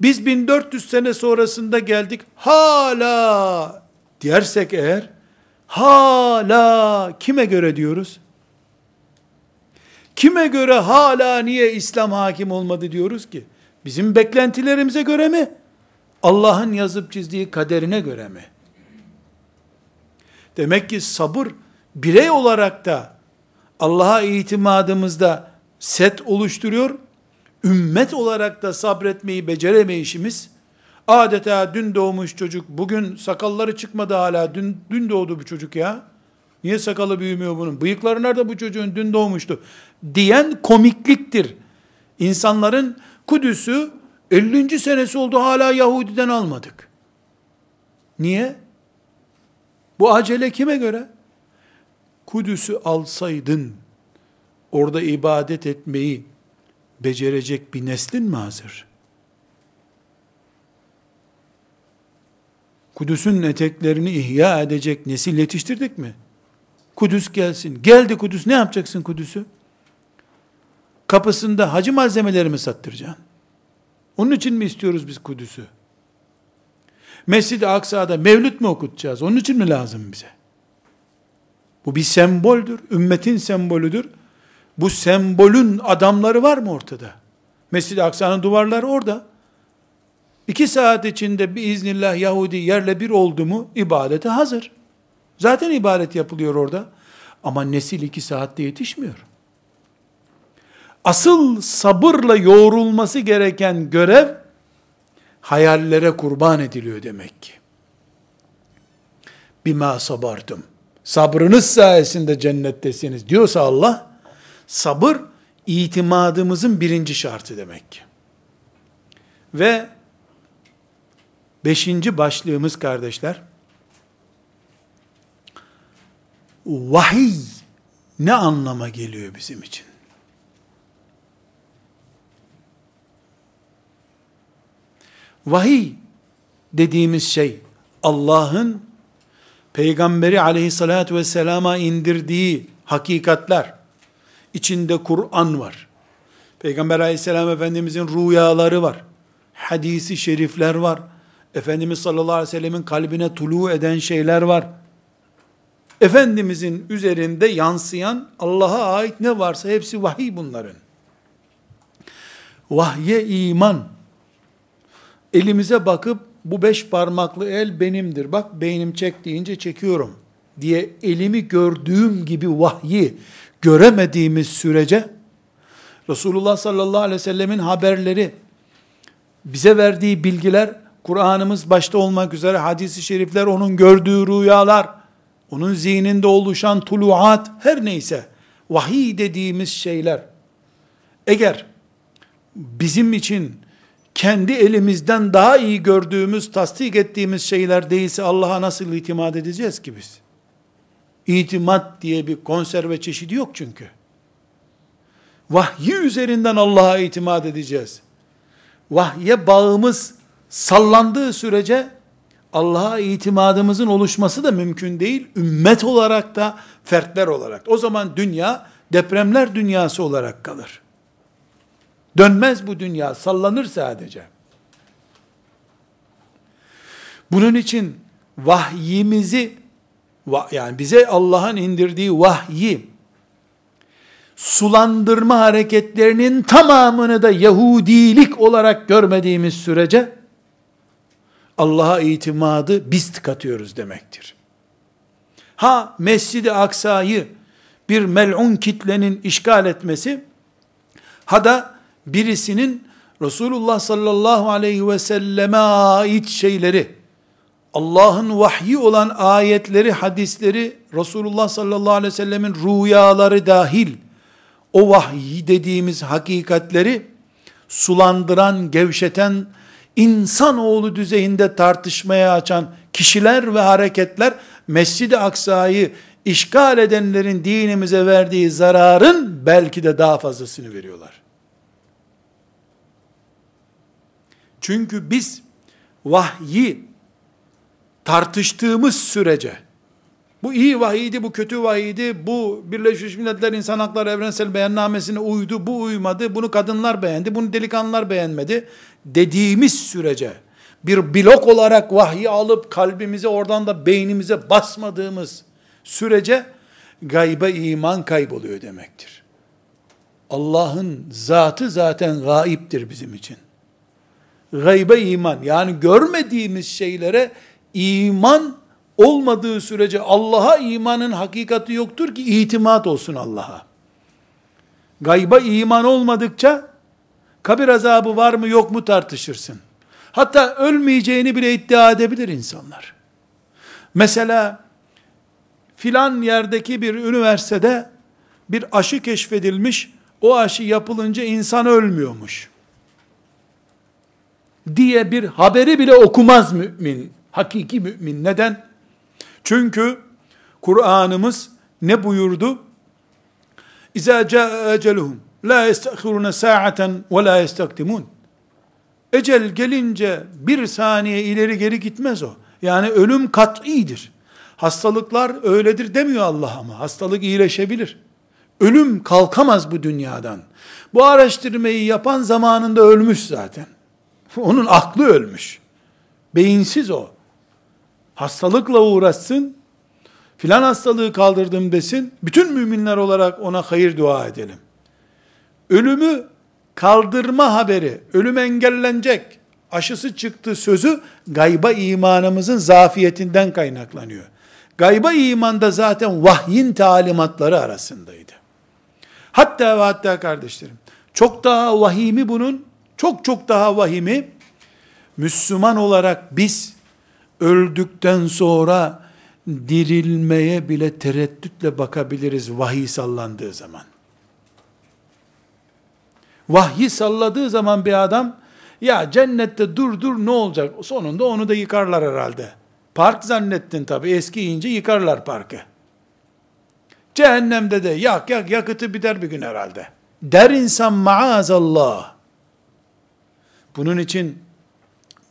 Biz 1400 sene sonrasında geldik. Hala dersek eğer Hala kime göre diyoruz? Kime göre hala niye İslam hakim olmadı diyoruz ki? Bizim beklentilerimize göre mi? Allah'ın yazıp çizdiği kaderine göre mi? Demek ki sabır birey olarak da Allah'a itimadımızda set oluşturuyor. Ümmet olarak da sabretmeyi beceremeyişimiz Adeta dün doğmuş çocuk, bugün sakalları çıkmadı hala, dün, dün doğdu bu çocuk ya. Niye sakalı büyümüyor bunun? Bıyıkları nerede bu çocuğun? Dün doğmuştu. Diyen komikliktir. İnsanların Kudüs'ü 50. senesi oldu hala Yahudi'den almadık. Niye? Bu acele kime göre? Kudüs'ü alsaydın, orada ibadet etmeyi becerecek bir neslin mi hazır? Kudüs'ün eteklerini ihya edecek nesil yetiştirdik mi? Kudüs gelsin. Geldi Kudüs. Ne yapacaksın Kudüs'ü? Kapısında hacı malzemeleri mi sattıracaksın? Onun için mi istiyoruz biz Kudüs'ü? Mescid-i Aksa'da mevlüt mü okutacağız? Onun için mi lazım bize? Bu bir semboldür. Ümmetin sembolüdür. Bu sembolün adamları var mı ortada? Mescid-i Aksa'nın duvarları orada. İki saat içinde bir iznillah Yahudi yerle bir oldu mu ibadete hazır. Zaten ibadet yapılıyor orada. Ama nesil iki saatte yetişmiyor. Asıl sabırla yoğrulması gereken görev hayallere kurban ediliyor demek ki. Bima sabardım. Sabrınız sayesinde cennettesiniz diyorsa Allah, sabır itimadımızın birinci şartı demek ki. Ve beşinci başlığımız kardeşler, vahiy ne anlama geliyor bizim için? Vahiy dediğimiz şey Allah'ın peygamberi aleyhissalatü vesselama indirdiği hakikatler, içinde Kur'an var. Peygamber aleyhisselam efendimizin rüyaları var. Hadisi şerifler var. Efendimiz sallallahu aleyhi ve sellemin kalbine tulu eden şeyler var. Efendimizin üzerinde yansıyan Allah'a ait ne varsa hepsi vahiy bunların. Vahye iman. Elimize bakıp bu beş parmaklı el benimdir. Bak beynim çek deyince çekiyorum diye elimi gördüğüm gibi vahyi göremediğimiz sürece Resulullah sallallahu aleyhi ve sellemin haberleri bize verdiği bilgiler Kur'an'ımız başta olmak üzere hadisi şerifler onun gördüğü rüyalar onun zihninde oluşan tuluat her neyse vahiy dediğimiz şeyler eğer bizim için kendi elimizden daha iyi gördüğümüz, tasdik ettiğimiz şeyler değilse Allah'a nasıl itimat edeceğiz ki biz? İtimat diye bir konserve çeşidi yok çünkü. Vahyi üzerinden Allah'a itimat edeceğiz. Vahye bağımız sallandığı sürece Allah'a itimadımızın oluşması da mümkün değil. Ümmet olarak da, fertler olarak. O zaman dünya depremler dünyası olarak kalır. Dönmez bu dünya, sallanır sadece. Bunun için vahyimizi, yani bize Allah'ın indirdiği vahyi, sulandırma hareketlerinin tamamını da Yahudilik olarak görmediğimiz sürece, Allah'a itimadı biz tıkatıyoruz demektir. Ha Mescid-i Aksa'yı bir mel'un kitlenin işgal etmesi, ha da birisinin Resulullah sallallahu aleyhi ve selleme ait şeyleri, Allah'ın vahyi olan ayetleri, hadisleri, Resulullah sallallahu aleyhi ve sellemin rüyaları dahil, o vahiy dediğimiz hakikatleri sulandıran, gevşeten, insanoğlu düzeyinde tartışmaya açan kişiler ve hareketler, Mescid-i Aksa'yı işgal edenlerin dinimize verdiği zararın belki de daha fazlasını veriyorlar. Çünkü biz vahyi tartıştığımız sürece, bu iyi vahiydi, bu kötü vahiydi, bu Birleşmiş Milletler İnsan Hakları Evrensel Beyannamesine uydu, bu uymadı, bunu kadınlar beğendi, bunu delikanlılar beğenmedi dediğimiz sürece, bir blok olarak vahyi alıp kalbimize oradan da beynimize basmadığımız sürece gayba iman kayboluyor demektir. Allah'ın zatı zaten gaiptir bizim için. Gaybe iman yani görmediğimiz şeylere iman olmadığı sürece Allah'a imanın hakikati yoktur ki itimat olsun Allah'a. Gayba iman olmadıkça kabir azabı var mı yok mu tartışırsın. Hatta ölmeyeceğini bile iddia edebilir insanlar. Mesela filan yerdeki bir üniversitede bir aşı keşfedilmiş, o aşı yapılınca insan ölmüyormuş diye bir haberi bile okumaz mümin. Hakiki mümin. Neden? Çünkü Kur'an'ımız ne buyurdu? İza caa la yestahiruna sa'aten ve la yestakdimun. Ecel gelince bir saniye ileri geri gitmez o. Yani ölüm kat'idir. Hastalıklar öyledir demiyor Allah ama. Hastalık iyileşebilir. Ölüm kalkamaz bu dünyadan. Bu araştırmayı yapan zamanında ölmüş zaten. Onun aklı ölmüş. Beyinsiz o. Hastalıkla uğraşsın, filan hastalığı kaldırdım desin, bütün müminler olarak ona hayır dua edelim. Ölümü kaldırma haberi, ölüm engellenecek, aşısı çıktı sözü, gayba imanımızın zafiyetinden kaynaklanıyor. Gayba imanda zaten vahyin talimatları arasındaydı. Hatta ve hatta kardeşlerim, çok daha vahimi bunun, çok çok daha vahimi, Müslüman olarak biz, öldükten sonra dirilmeye bile tereddütle bakabiliriz vahiy sallandığı zaman. Vahyi salladığı zaman bir adam, ya cennette dur dur ne olacak? Sonunda onu da yıkarlar herhalde. Park zannettin tabi eskiyince yıkarlar parkı. Cehennemde de yak yak yakıtı biter bir gün herhalde. Der insan maazallah. Bunun için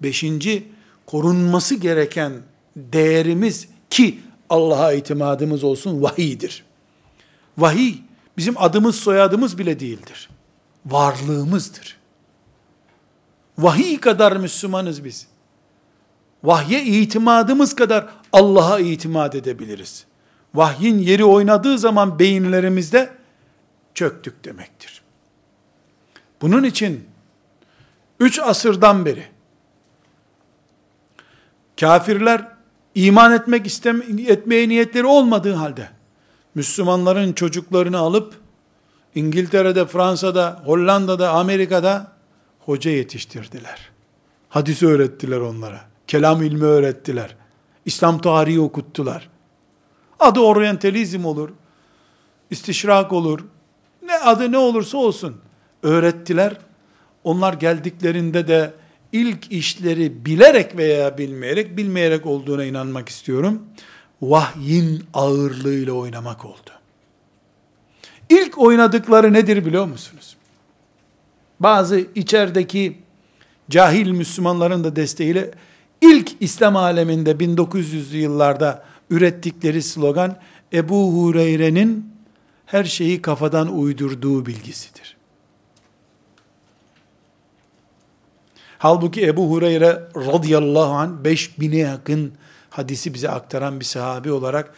beşinci korunması gereken değerimiz ki Allah'a itimadımız olsun vahiydir. Vahiy bizim adımız soyadımız bile değildir. Varlığımızdır. Vahiy kadar Müslümanız biz. Vahye itimadımız kadar Allah'a itimat edebiliriz. Vahyin yeri oynadığı zaman beyinlerimizde çöktük demektir. Bunun için üç asırdan beri kafirler iman etmek isteme, etmeye niyetleri olmadığı halde Müslümanların çocuklarını alıp İngiltere'de, Fransa'da, Hollanda'da, Amerika'da hoca yetiştirdiler. Hadis öğrettiler onlara. Kelam ilmi öğrettiler. İslam tarihi okuttular. Adı oryantalizm olur, istişrak olur, ne adı ne olursa olsun öğrettiler. Onlar geldiklerinde de ilk işleri bilerek veya bilmeyerek, bilmeyerek olduğuna inanmak istiyorum. Vahyin ağırlığıyla oynamak oldu. İlk oynadıkları nedir biliyor musunuz? Bazı içerideki cahil Müslümanların da desteğiyle ilk İslam aleminde 1900'lü yıllarda ürettikleri slogan Ebu Hureyre'nin her şeyi kafadan uydurduğu bilgisidir. Halbuki Ebu Hureyre radıyallahu anh 5000'e yakın hadisi bize aktaran bir sahabi olarak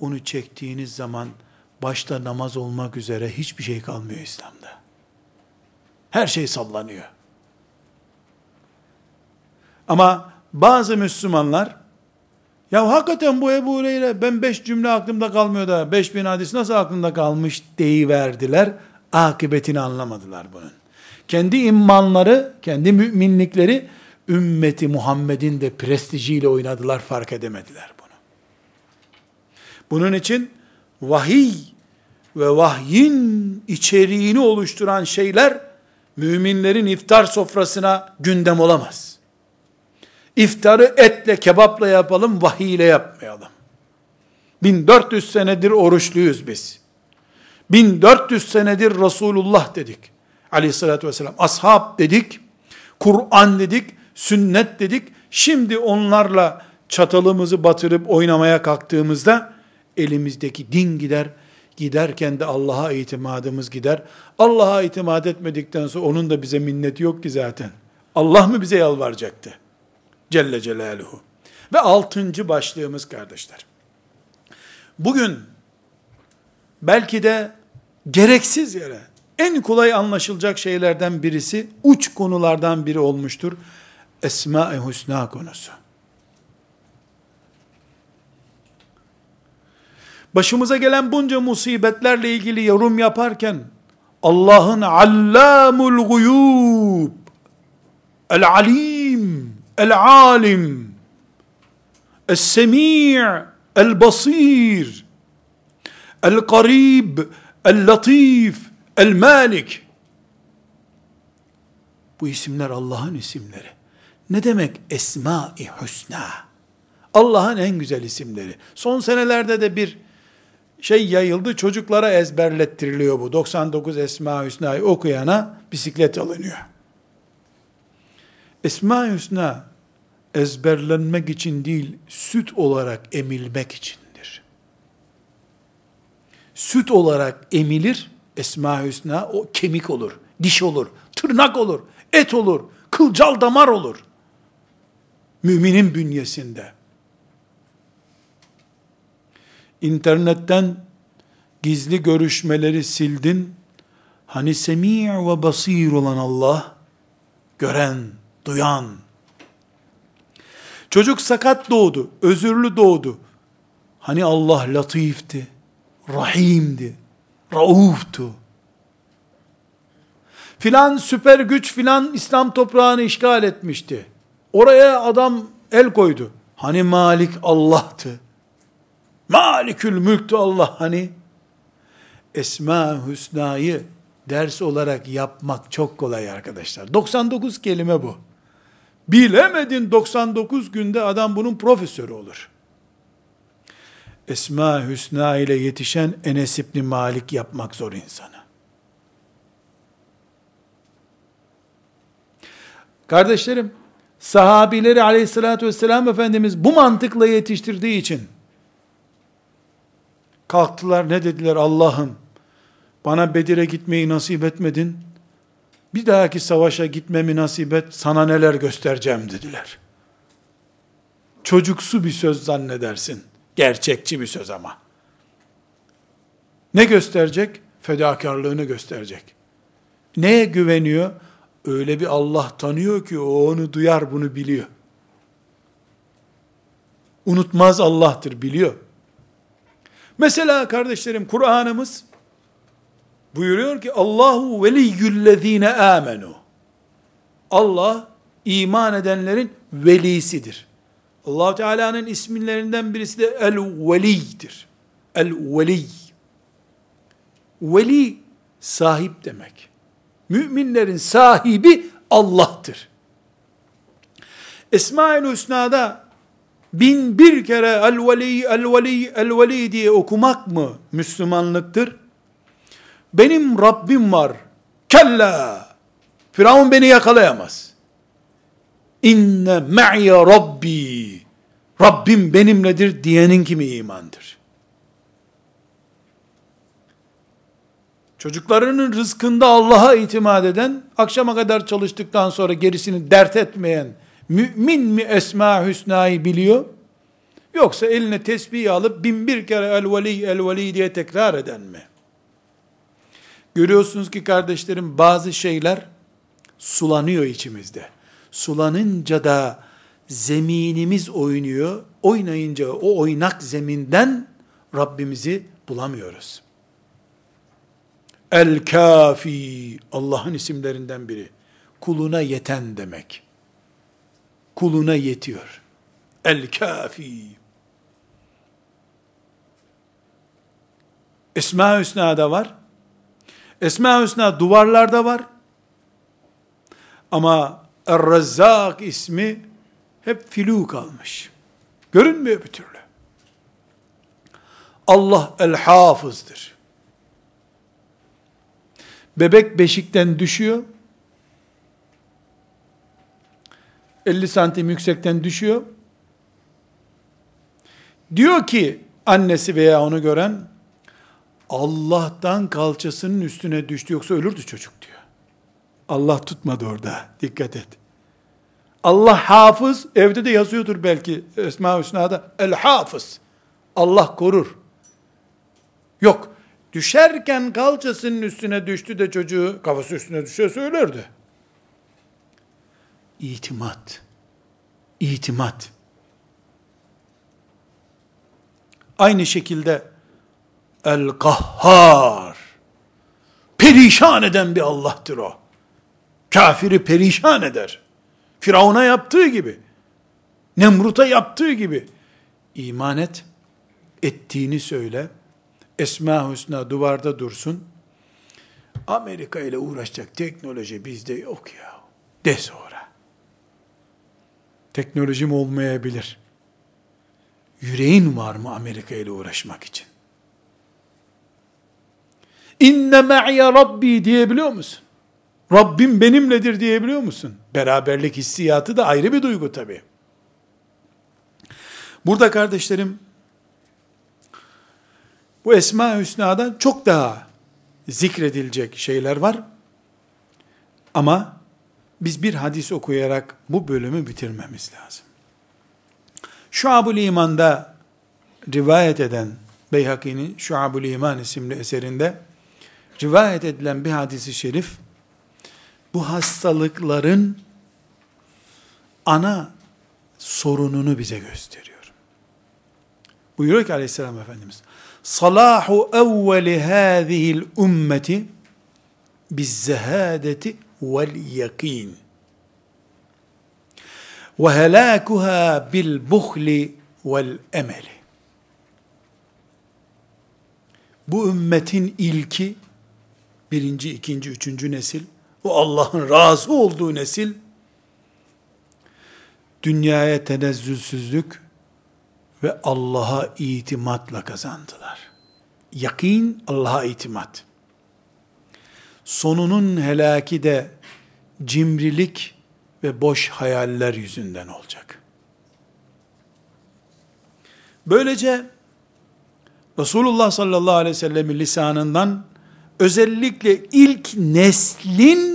onu çektiğiniz zaman başta namaz olmak üzere hiçbir şey kalmıyor İslam'da. Her şey sallanıyor. Ama bazı Müslümanlar ya hakikaten bu Ebu Hureyre ben beş cümle aklımda kalmıyor da beş bin hadis nasıl aklımda kalmış deyiverdiler. Akıbetini anlamadılar bunun. Kendi imanları, kendi müminlikleri ümmeti Muhammed'in de prestijiyle oynadılar fark edemediler bunu. Bunun için vahiy ve vahyin içeriğini oluşturan şeyler müminlerin iftar sofrasına gündem olamaz. İftarı etle, kebapla yapalım, vahiy yapmayalım. 1400 senedir oruçluyuz biz. 1400 senedir Resulullah dedik. Aleyhissalatü vesselam. Ashab dedik, Kur'an dedik, sünnet dedik. Şimdi onlarla çatalımızı batırıp oynamaya kalktığımızda elimizdeki din gider, giderken de Allah'a itimadımız gider. Allah'a itimat etmedikten sonra onun da bize minneti yok ki zaten. Allah mı bize yalvaracaktı? Celle Celaluhu. Ve altıncı başlığımız kardeşler. Bugün belki de gereksiz yere en kolay anlaşılacak şeylerden birisi uç konulardan biri olmuştur. Esma-i Hüsna konusu. Başımıza gelen bunca musibetlerle ilgili yorum yaparken Allah'ın allamul guyub el alim el-alim, el-semi' el-basir, el-karib, el-latif, el-malik. Bu isimler Allah'ın isimleri. Ne demek Esma-i Hüsna? Allah'ın en güzel isimleri. Son senelerde de bir şey yayıldı, çocuklara ezberlettiriliyor bu. 99 Esma-i Hüsna'yı okuyana bisiklet alınıyor. Esma-i Hüsna ezberlenmek için değil, süt olarak emilmek içindir. Süt olarak emilir, Esma Hüsna o kemik olur, diş olur, tırnak olur, et olur, kılcal damar olur. Müminin bünyesinde. İnternetten gizli görüşmeleri sildin. Hani semi' ve basir olan Allah, gören, duyan. Çocuk sakat doğdu, özürlü doğdu. Hani Allah latifti, rahimdi, rauftu. Filan süper güç filan İslam toprağını işgal etmişti. Oraya adam el koydu. Hani Malik Allah'tı. Malikül mülktü Allah hani. Esma Hüsna'yı ders olarak yapmak çok kolay arkadaşlar. 99 kelime bu. Bilemedin 99 günde adam bunun profesörü olur. Esma Hüsna ile yetişen Enes İbni Malik yapmak zor insana. Kardeşlerim, sahabileri aleyhissalatü vesselam Efendimiz bu mantıkla yetiştirdiği için kalktılar ne dediler Allah'ım bana Bedir'e gitmeyi nasip etmedin bir dahaki savaşa gitmemi nasip et sana neler göstereceğim dediler. Çocuksu bir söz zannedersin. Gerçekçi bir söz ama. Ne gösterecek? Fedakarlığını gösterecek. Neye güveniyor? Öyle bir Allah tanıyor ki o onu duyar bunu biliyor. Unutmaz Allah'tır biliyor. Mesela kardeşlerim Kur'an'ımız buyuruyor ki Allahu veliyyüllezine amenu. Allah iman edenlerin velisidir. Allah Teala'nın isimlerinden birisi de el-velidir. El-veli. Veli sahip demek. Müminlerin sahibi Allah'tır. Esma-ül Hüsna'da bin bir kere el-veli, el-veli, el-veli diye okumak mı Müslümanlıktır? Benim Rabbim var. Kella. Firavun beni yakalayamaz. İnne me'ye Rabbi. Rabbim benimledir diyenin kimi imandır. Çocuklarının rızkında Allah'a itimat eden, akşama kadar çalıştıktan sonra gerisini dert etmeyen, mümin mi Esma Hüsna'yı biliyor? Yoksa eline tesbih alıp bin bir kere el veli el veli diye tekrar eden mi? Görüyorsunuz ki kardeşlerim bazı şeyler sulanıyor içimizde. Sulanınca da zeminimiz oynuyor. Oynayınca o oynak zeminden Rabbimizi bulamıyoruz. El kafi Allah'ın isimlerinden biri. Kuluna yeten demek. Kuluna yetiyor. El kafi. Esma Hüsna'da var. Esma Hüsna duvarlarda var. Ama Er-Rezzak ismi hep filu kalmış. Görünmüyor bir türlü. Allah el-hafızdır. Bebek beşikten düşüyor. 50 santim yüksekten düşüyor. Diyor ki annesi veya onu gören Allah'tan kalçasının üstüne düştü yoksa ölürdü çocuk. Allah tutmadı orada. Dikkat et. Allah hafız, evde de yazıyordur belki Esma Hüsna'da. El hafız. Allah korur. Yok. Düşerken kalçasının üstüne düştü de çocuğu kafası üstüne düşüyorsa ölürdü. İtimat. İtimat. Aynı şekilde El-Kahhar. Perişan eden bir Allah'tır o. Kafiri perişan eder. Firavun'a yaptığı gibi. Nemrut'a yaptığı gibi. İman et. Ettiğini söyle. Esma Hüsna duvarda dursun. Amerika ile uğraşacak teknoloji bizde yok ya. De sonra. Teknolojim olmayabilir. Yüreğin var mı Amerika ile uğraşmak için? İnne me'ye Rabbi diyebiliyor musun? Rabbim benimledir diyebiliyor musun? Beraberlik hissiyatı da ayrı bir duygu tabi. Burada kardeşlerim, bu Esma-i Hüsna'dan çok daha zikredilecek şeyler var. Ama biz bir hadis okuyarak bu bölümü bitirmemiz lazım. Şuab-ül İman'da rivayet eden Beyhaki'nin Şuab-ül İman isimli eserinde rivayet edilen bir hadisi şerif bu hastalıkların ana sorununu bize gösteriyor. Buyuruyor ki aleyhisselam Efendimiz salahu evveli hâzihil ümmeti bizzehâdeti vel yakin ve helâkuhâ bil buhli vel emeli bu ümmetin ilki birinci, ikinci, üçüncü nesil o Allah'ın razı olduğu nesil dünyaya tenezzülsüzlük ve Allah'a itimatla kazandılar. Yakin Allah'a itimat. Sonunun helaki de cimrilik ve boş hayaller yüzünden olacak. Böylece Resulullah sallallahu aleyhi ve sellemin lisanından özellikle ilk neslin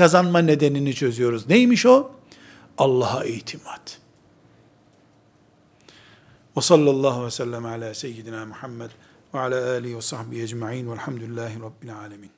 kazanma nedenini çözüyoruz. Neymiş o? Allah'a itimat. Ve sallallahu ve sellem ala seyyidina Muhammed ve ala alihi ve sahbihi ecma'in velhamdülillahi rabbil alemin.